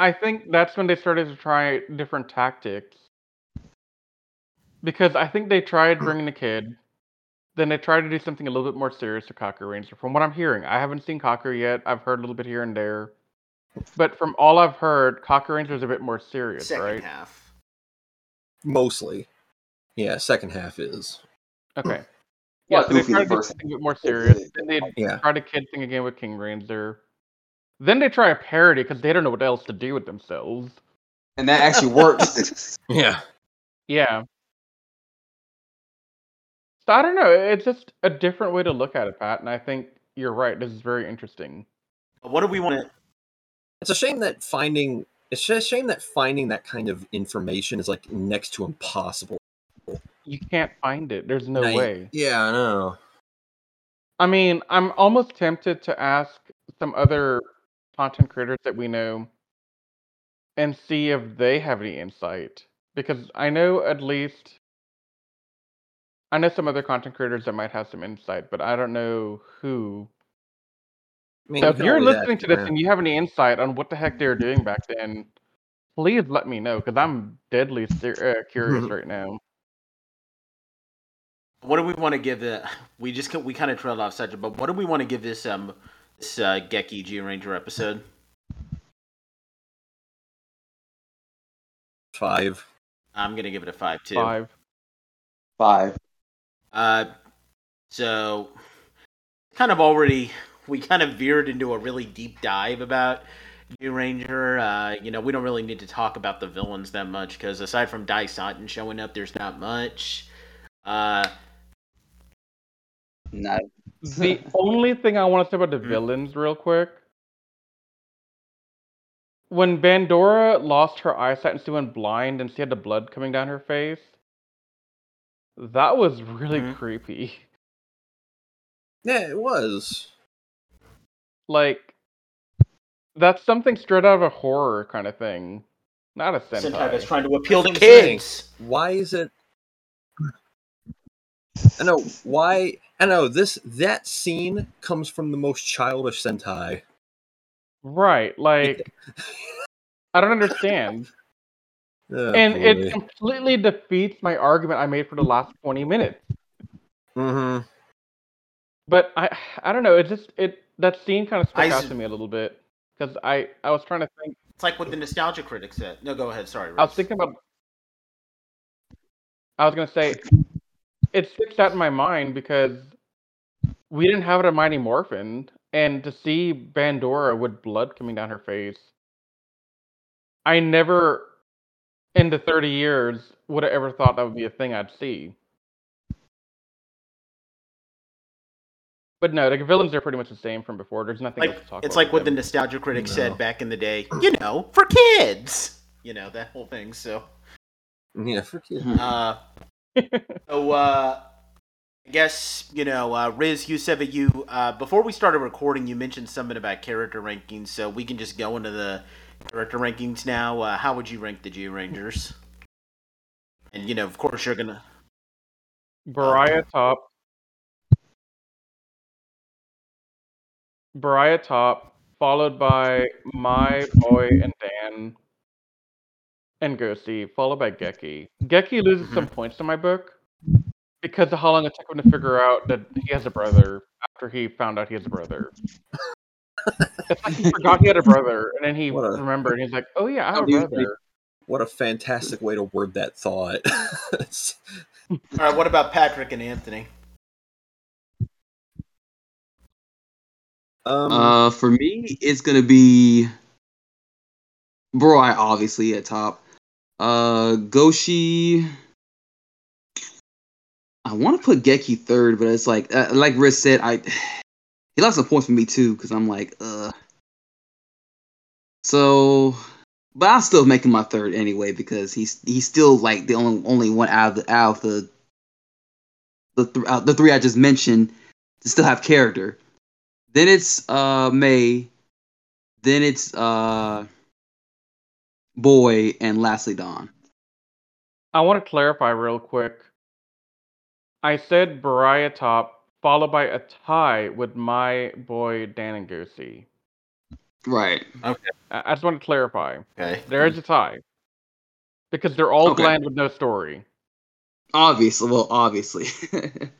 I think that's when they started to try different tactics. Because I think they tried hmm. bringing the kid, then they tried to do something a little bit more serious to Kaku Ranger. From what I'm hearing, I haven't seen Kaku yet. I've heard a little bit here and there, but from all I've heard, Kaku Ranger is a bit more serious, second right? half. Mostly. Yeah, second half is. Okay. Yeah, Yeah, so they Goofy tried to the do something a bit more serious. Then they Yeah. tried a kid thing again with King Ranger. Then they try a parody because they don't know what else to do with themselves. And that actually works. Yeah. Yeah. So I don't know. It's just a different way to look at it, Pat. And I think you're right. This is very interesting. What do we want to? It's a shame that finding it's a shame that finding that kind of information is like next to impossible. You can't find it. There's no Now, way. Yeah, I know. I mean, I'm almost tempted to ask some other content creators that we know and see if they have any insight. Because I know at least I know some other content creators that might have some insight, but I don't know who. I mean, So if you're listening ask to this Grant. and you have any insight on what the heck they were doing back then, please let me know because I'm deadly ser- uh, curious right now. What do we want to give the? We just we kind of trailed off subject, but what do we want to give this um this uh, Geki G Ranger episode? Five. I'm gonna give it a five too. Five. Five. Uh, so kind of already we kind of veered into a really deep dive about Zyuranger. Uh, you know, we don't really need to talk about the villains that much because aside from Dai Satan showing up, there's not much. Uh, Not. The only thing I want to say about the Mhm. villains, real quick, when Bandora lost her eyesight and she went blind and she had the blood coming down her face, that was really Mhm. creepy. Yeah, it was. Like, that's something straight out of a horror kind of thing, not a Sentai was Sentai. trying to appeal to That's what I'm saying. kids. Why is it? I know why. I know this. That scene comes from the most childish Sentai. Right, like, I don't understand. Oh, and boy. it completely defeats my argument I made for the last 20 minutes. Mhm. But I I don't know, it just it that scene kind of stuck I out s- to me a little bit because I I was trying to think It's like what the nostalgia critic said. No, go ahead. Sorry. I was thinking about I was gonna say it sticks out in my mind because we didn't have it in Mighty Morphin, and to see Bandora with blood coming down her face, I never in the 30 years would have ever thought that would be a thing I'd see. But no, the villains are pretty much the same from before. There's nothing like else to talk about. it's like what with the nostalgia critic No. said back in the day. You know, for kids. You know that whole thing. So. Yeah, for kids. Uh, so, uh, I guess, you know, uh, Riz, you said that you, uh, before we started recording, you mentioned something about character rankings, so we can just go into the character rankings now. Uh, how would you rank the Zyurangers? And, you know, of course, you're gonna. Baraya top. Baraya top, followed by my boy and Dan and Goshi, followed by Geki. Geki loses some mm-hmm. points to my book because of how long it took him to figure out that he has a brother after he found out he has a brother. it's like he forgot he had a brother, and then he a- remembered, and he's like, "Oh yeah, I have a brother." What a fantastic way to word that thought. All right, what about Patrick and Anthony? Um, Uh, for me, it's gonna be Burai, obviously at top. Uh, Goshi. I want to put Geki third, but it's like, uh, like Riz said, I he lost some points for me too because I'm like, uh. So, but I'll still make him my third anyway because he's he's still like the only only one out of the out of the the th- the three I just mentioned to still have character. Then it's uh Mei. Then it's uh Boi and lastly Don. I want to clarify real quick. I said Baraya top, followed by a tie with my boy Dan and Goshi. Right. I I just want to clarify. Okay. There is a tie. Because they're all Okay. bland with no story. Obviously, well, obviously.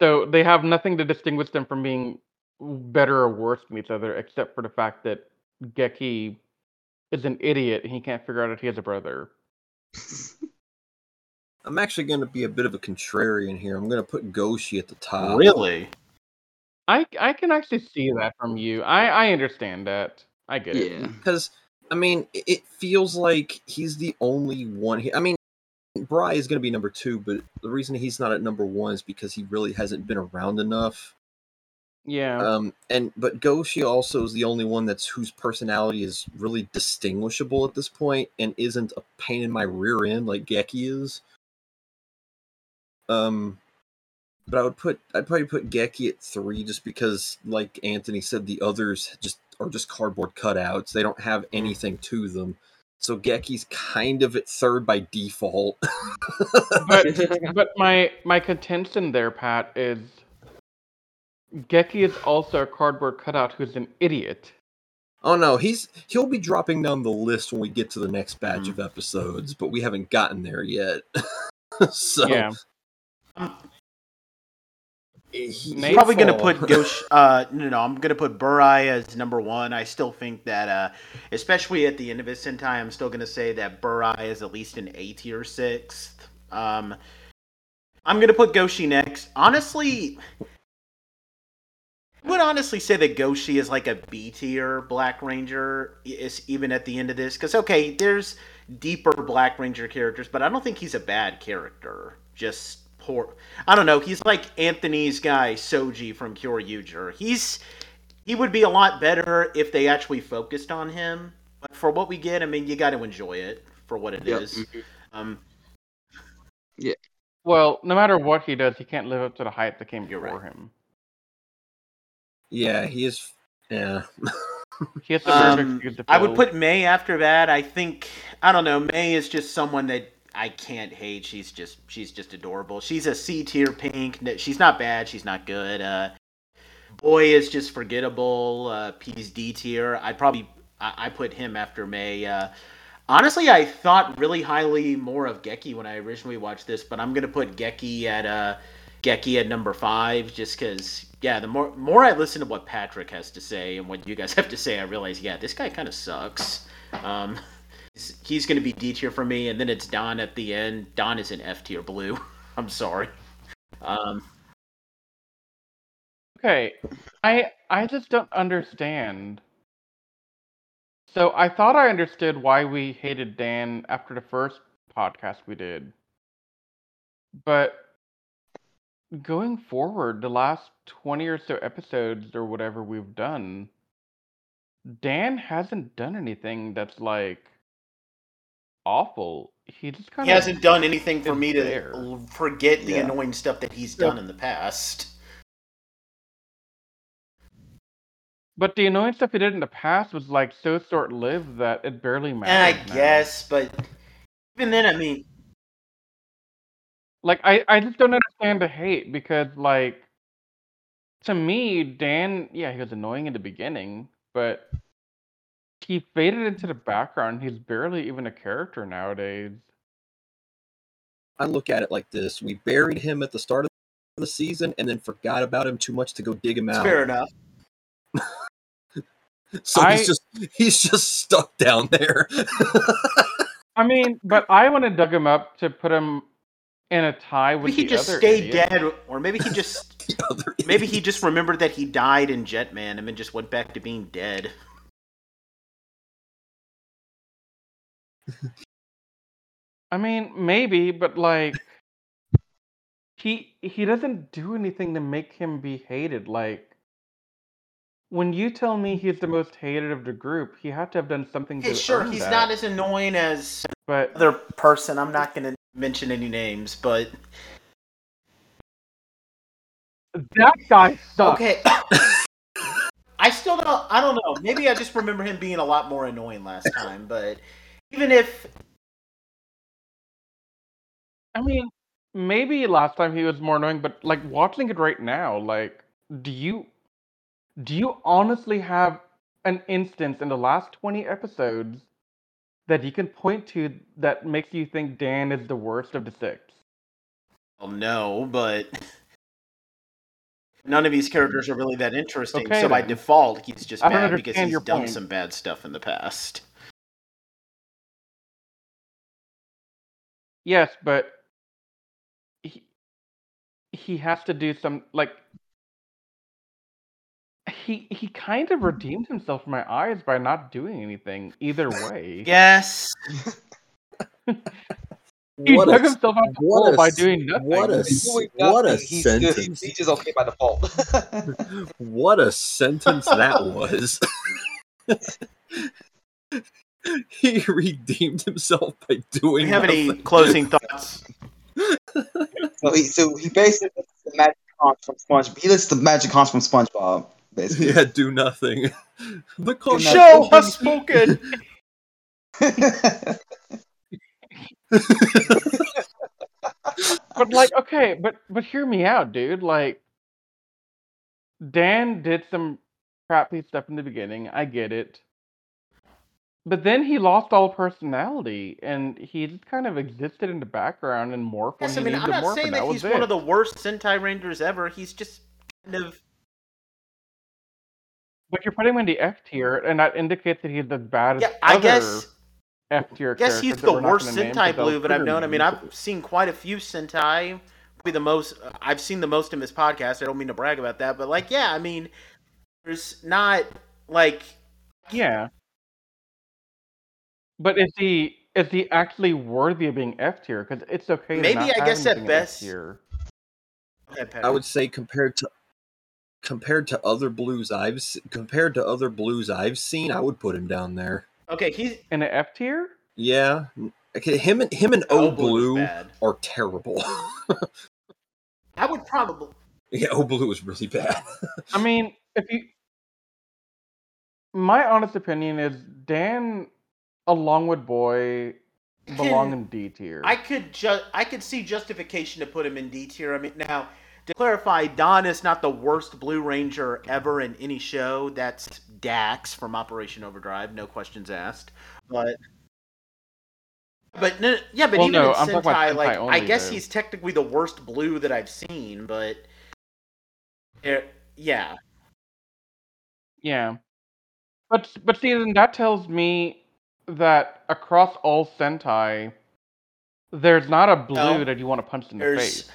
So they have nothing to distinguish them from being better or worse than each other, except for the fact that Geki is an idiot and he can't figure out if he has a brother. I'm actually going to be a bit of a contrarian here. I'm going to put Goshi at the top. Really? I I can actually see that from you. I I understand that. I get it. yeah. because I mean, it- it feels like he's the only one. He, I mean, Burai is going to be number two, but the reason he's not at number one is because he really hasn't been around enough. Yeah. Um, and but Goshi also is the only one that's whose personality is really distinguishable at this point and isn't a pain in my rear end like Geki is. Um, but I would put I'd probably put Geki at three just because, like Anthony said, the others just are just cardboard cutouts. They don't have anything to them. So Geki's kind of at third by default. But but my my contention there, Pat, is Geki is also a cardboard cutout who's an idiot. oh no, he's he'll be dropping down the list when we get to the next batch Mhm. of episodes, but we haven't gotten there yet. so Yeah. he- Nate- probably going to put Gosh. Uh, no, no, I'm going to put Burai as number one. I still think that, uh, especially at the end of his Sentai, I'm still going to say that Burai is at least an A tier sixth. Um, I'm going to put Goshi next. Honestly, I would honestly say that Goshi is like a B tier Black Ranger, is even at the end of this. Because okay, there's deeper Black Ranger characters, but I don't think he's a bad character. Just poor. I don't know. He's like Anthony's guy Soji from Kyoryuger. He's he would be a lot better if they actually focused on him. But for what we get, I mean, you got to enjoy it for what it Yep. is. Um, yeah. Well, no matter what he does, he can't live up to the hype that came You're before right. him. Yeah, he is. Yeah, He has to Um, big shoes to I would put Mei after that. I think I don't know. Mei is just someone that I can't hate. She's just she's just adorable. She's a C tier pink. She's not bad. She's not good. Uh, Boi is just forgettable. Uh, P's D tier. I'd probably I, I put him after Mei. Uh, honestly, I thought really highly more of Geki when I originally watched this, but I'm gonna put Geki at uh Geki at number five just because yeah the more more I listen to what Patrick has to say and what you guys have to say, I realize yeah this guy kind of sucks. Um, he's, he's gonna be D tier for me, and then it's Dan at the end. Dan is an F tier blue. I'm sorry. Um, Okay, I I just don't understand. So I thought I understood why we hated Dan after the first podcast we did. But going forward, the last 20 or so episodes or whatever we've done, Dan hasn't done anything that's like awful. He just kind of he of hasn't done anything for me to there. forget the Yeah. annoying stuff that he's Yeah. done in the past. But the annoying stuff he did in the past was like so short lived that it barely And I now. guess, but even then, I mean, Like I, I just don't understand the hate because like to me, Dan, yeah, he was annoying in the beginning, but he faded into the background. He's barely even a character nowadays. I look at it like this: we buried him at the start of the season, and then forgot about him too much to go dig him out. fair enough. So I- he's just he's just stuck down there. I mean, but I want to dug him up to put him in a tie with Maybe he the just other stayed idiot. dead, or maybe he just maybe he just remembered that he died in Jetman and then just went back to being dead. I mean, maybe, but like he he doesn't do anything to make him be hated. Like when you tell me he's the most hated of the group, he had to have done something Okay, to sure, earn he's that. not as annoying as But other person. I'm not going to mention any names, but that guy sucks. okay. I still don't. I don't know. Maybe I just remember him being a lot more annoying last time. But even if I mean, maybe last time he was more annoying, but like watching it right now, like, do you do you honestly have an instance in the last twenty episodes that you can point to that makes you think Dan is the worst of the six? well, no, but none of these characters are really that interesting. Okay, so by default, he's just I bad because he's done point. some bad stuff in the past. Yes, but he he has to do some like he he kind of mm-hmm. redeemed himself in my eyes by not doing anything either way. Yes. He What dug a, himself out the hole a by doing nothing. what a He's what a. He's good. sentence! He's just okay by default. What a sentence that was. he redeemed himself by Do doing. you have any closing thoughts? so he so he basically listens to magic conch from SpongeBob. He listens the magic conch from SpongeBob. Basically. Yeah, do nothing. the Do nothing. Show has spoken. But like, okay, but but hear me out, dude. Like, Dan did some crappy stuff in the beginning. I get it. But then he lost all personality, and he just kind of existed in the background and morphed when Yes, he I mean, I'm not saying that that he's one it. of the worst Sentai Rangers ever. He's just kind of But you're putting him in the F tier, and that indicates that he's as bad as yeah. I other guess F tier I guess he's the worst gonna name Sentai 'cause they'll Blue that I've known. I mean, I've seen quite a few Sentai. Probably the most I've seen the most in this podcast. I don't mean to brag about that, but like, yeah, I mean, there's not like Yeah. But is he is he actually worthy of being F tier? Because it's okay. To Maybe, not I guess at best- F tier. I would say compared to compared to other blues I've compared to other blues I've seen, I would put him down there. Okay, he's In an F tier? Yeah, okay, him and him and O Blue Blue bad. are terrible. I would probably yeah, O Blue is really bad. I mean, if you my honest opinion is Dan along with Boi belong in D tier. I could just I could see justification to put him in D tier. I mean, now to clarify, Dan is not the worst Blue Ranger ever in any show. That's Dax from Operation Overdrive, no questions asked. But but no, yeah, but Well, even no, in Sentai, Sentai like I guess though. he's technically the worst Blue that I've seen. But eh, yeah, Yeah. But but see then that tells me that across all Sentai there's not a blue No. that you want to punch in the face.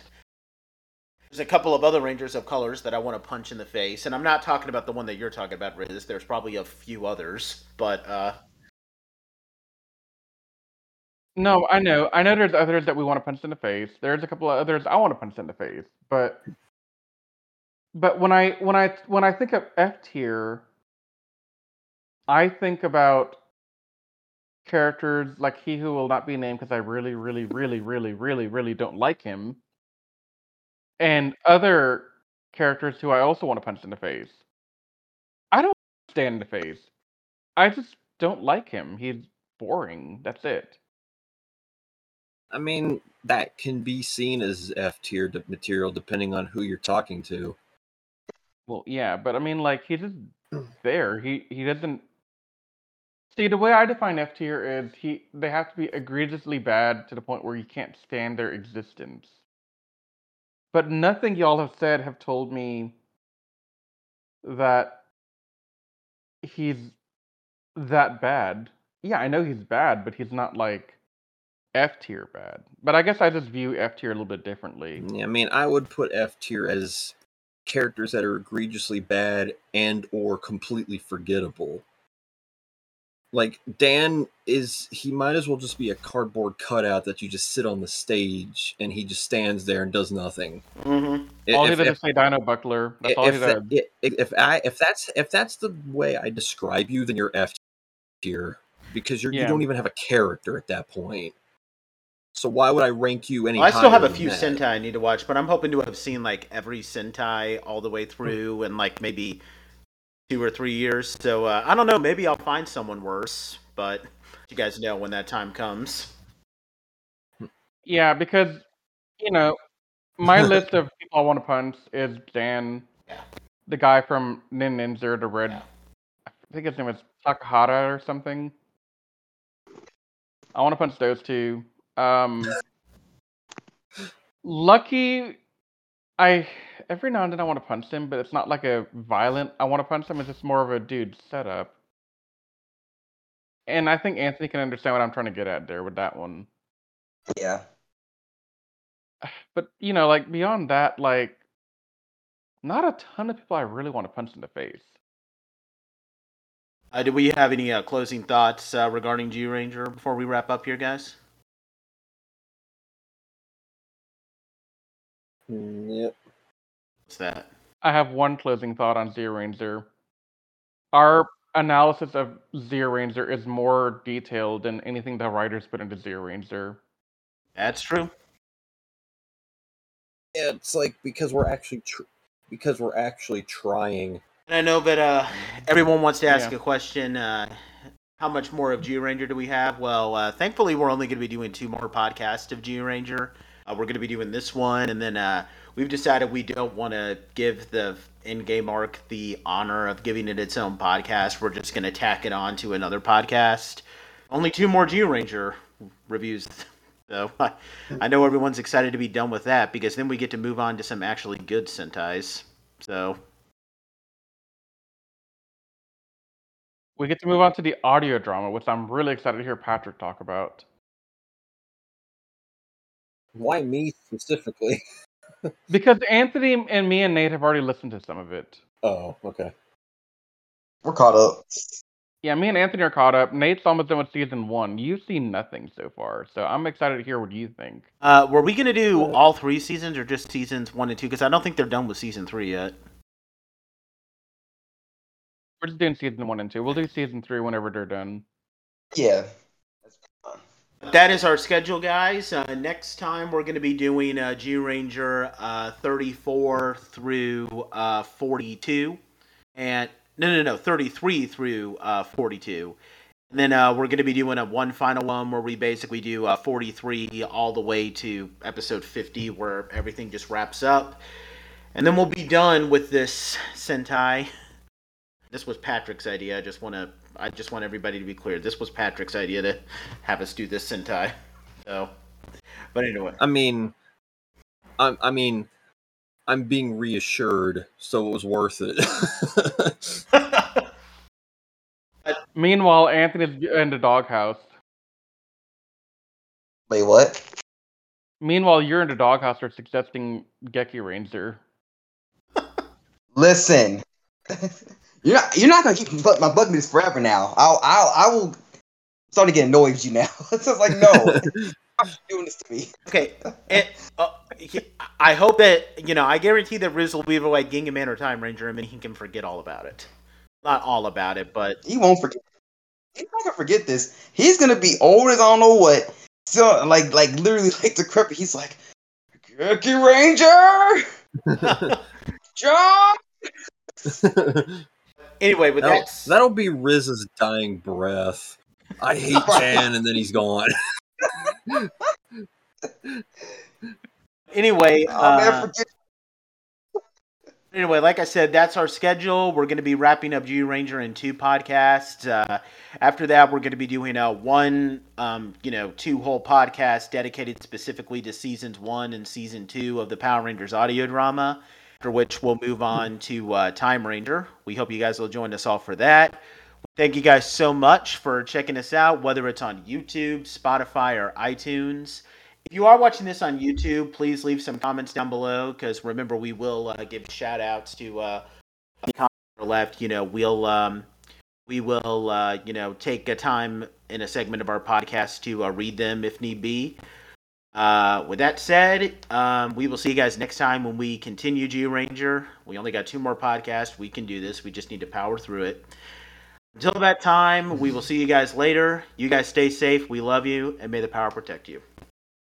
There's a couple of other Rangers of colors that I want to punch in the face, and I'm not talking about the one that you're talking about, Riz. There's probably a few others, but uh. No, I know. I know there's others that we want to punch in the face. There's a couple of others I want to punch in the face. But but when I when I when I think of F tier, I think about characters like he who will not be named because I really, really, really, really, really, really don't like him. And other characters who I also want to punch in the face. I don't stand in the face. I just don't like him. He's boring. That's it. I mean, that can be seen as F tier material depending on who you're talking to. Well, yeah, but I mean, like he's just there. He he doesn't. See, the way I define F tier is he they have to be egregiously bad to the point where you can't stand their existence. But nothing y'all have said have told me that he's that bad. Yeah, I know he's bad, but he's not like F tier bad. But I guess I just view F tier a little bit differently. Mm, yeah, I mean, I would put F tier as characters that are egregiously bad and or completely forgettable. Like Dan is he might as well just be a cardboard cutout that you just sit on the stage and he just stands there and does nothing. mhm. All he If- does if- is say Dino Buckler. That's all he if, does. that, i- if if I if that's if that's the way I describe you, then you're F tier because you're you don't even have a character at that point. So why would I rank you any? Well, I still have a few that? Sentai I need to watch, but I'm hoping to have seen like every Sentai all the way through and like maybe two or three years. So uh, I don't know. Maybe I'll find someone worse, but you guys know when that time comes. Yeah, because you know, my list of people I want to punch is Dan, Yeah. the guy from Ninninger, the red. Yeah. I think his name is Takahata or something. I want to punch those two. Um, Lucky, I every now and then I want to punch him, but it's not like a violent. I want to punch him. It's just more of a dude setup. And I think Anthony can understand what I'm trying to get at there with that one. Yeah. But you know, like beyond that, like not a ton of people I really want to punch in the face. Uh, do we have any uh, closing thoughts uh, regarding Zyuranger before we wrap up here, guys? Mm, Yep. What's that? I have one closing thought on Zyuranger. Our analysis of Zyuranger is more detailed than anything the writers put into Zyuranger. That's true. Yeah, it's like because we're actually tr- because we're actually trying And I know that uh, everyone wants to ask Yeah. a question. Uh, how much more of Zyuranger do we have? Well, uh, thankfully, we're only going to be doing two more podcasts of Zyuranger. Uh, we're going to be doing this one, and then uh, we've decided we don't want to give the in-game arc the honor of giving it its own podcast. We're just going to tack it on to another podcast. Only two more Zyuranger reviews. So I, I know everyone's excited to be done with that because then we get to move on to some actually good Sentais. So We get to move on to the audio drama, which I'm really excited to hear Patrick talk about. Why me specifically? Because Anthony and me and Nate have already listened to some of it. Oh, okay. We're caught up. Yeah, me and Anthony are caught up. Nate's almost done with season one. You've seen nothing so far, so I'm excited to hear what you think. Uh, were we gonna do all three seasons or just seasons one and two? Because I don't think they're done with season three yet. We're just doing season one and two. We'll do season three whenever they're done. Yeah. That is our schedule, guys. Uh, next time we're gonna be doing uh, Zyuranger uh, 34 through uh, 42, and no, no, no, 33 through uh, 42. And then uh, we're going to be doing a one final one where we basically do uh, 43 all the way to episode 50, where everything just wraps up. And then we'll be done with this Sentai. This was Patrick's idea. I just want to, I just want everybody to be clear. This was Patrick's idea to have us do this Sentai. So, but anyway, I mean, I, I mean, I'm being reassured, so it was worth it. Meanwhile, Anthony's in the doghouse. Wait, what? Meanwhile, you're in the doghouse for suggesting Geki Ranger. Listen, you're not you're not gonna keep bu- my bug this forever now. I'll I'll I will start to get annoyed with you now. it's just like no, stop doing this to me. Okay, and, uh, I hope that you know. I guarantee that Riz will be able to like Gingaman or Time Ranger, and then he can forget all about it. Not all about it, but He won't forget. He's not gonna forget this. He's gonna be old as I don't know what. So like like literally like decrepit. He's like, Cookie Ranger, John. Anyway, but that'll, that's that'll be Riz's dying breath. I hate Jan, and then he's gone. anyway. I'll Uh, forget. anyway, like I said, that's our schedule. We're going to be wrapping up Zyuranger in two podcasts. Uh, after that, we're going to be doing a one, um, you know, two whole podcasts dedicated specifically to seasons one and season two of the Power Rangers audio drama. After which we'll move on to uh, Time Ranger. We hope you guys will join us all for that. Thank you guys so much for checking us out, whether it's on YouTube, Spotify, or iTunes. If you are watching this on YouTube, please leave some comments down below because remember, we will uh, give shout outs to uh, left. You know, we'll um, we will uh, you know take a time in a segment of our podcast to uh, read them if need be. Uh, with that said, um, we will see you guys next time when we continue Zyuranger. We only got two more podcasts. We can do this. We just need to power through it. Until that time, we will see you guys later. You guys stay safe. We love you, and may the power protect you.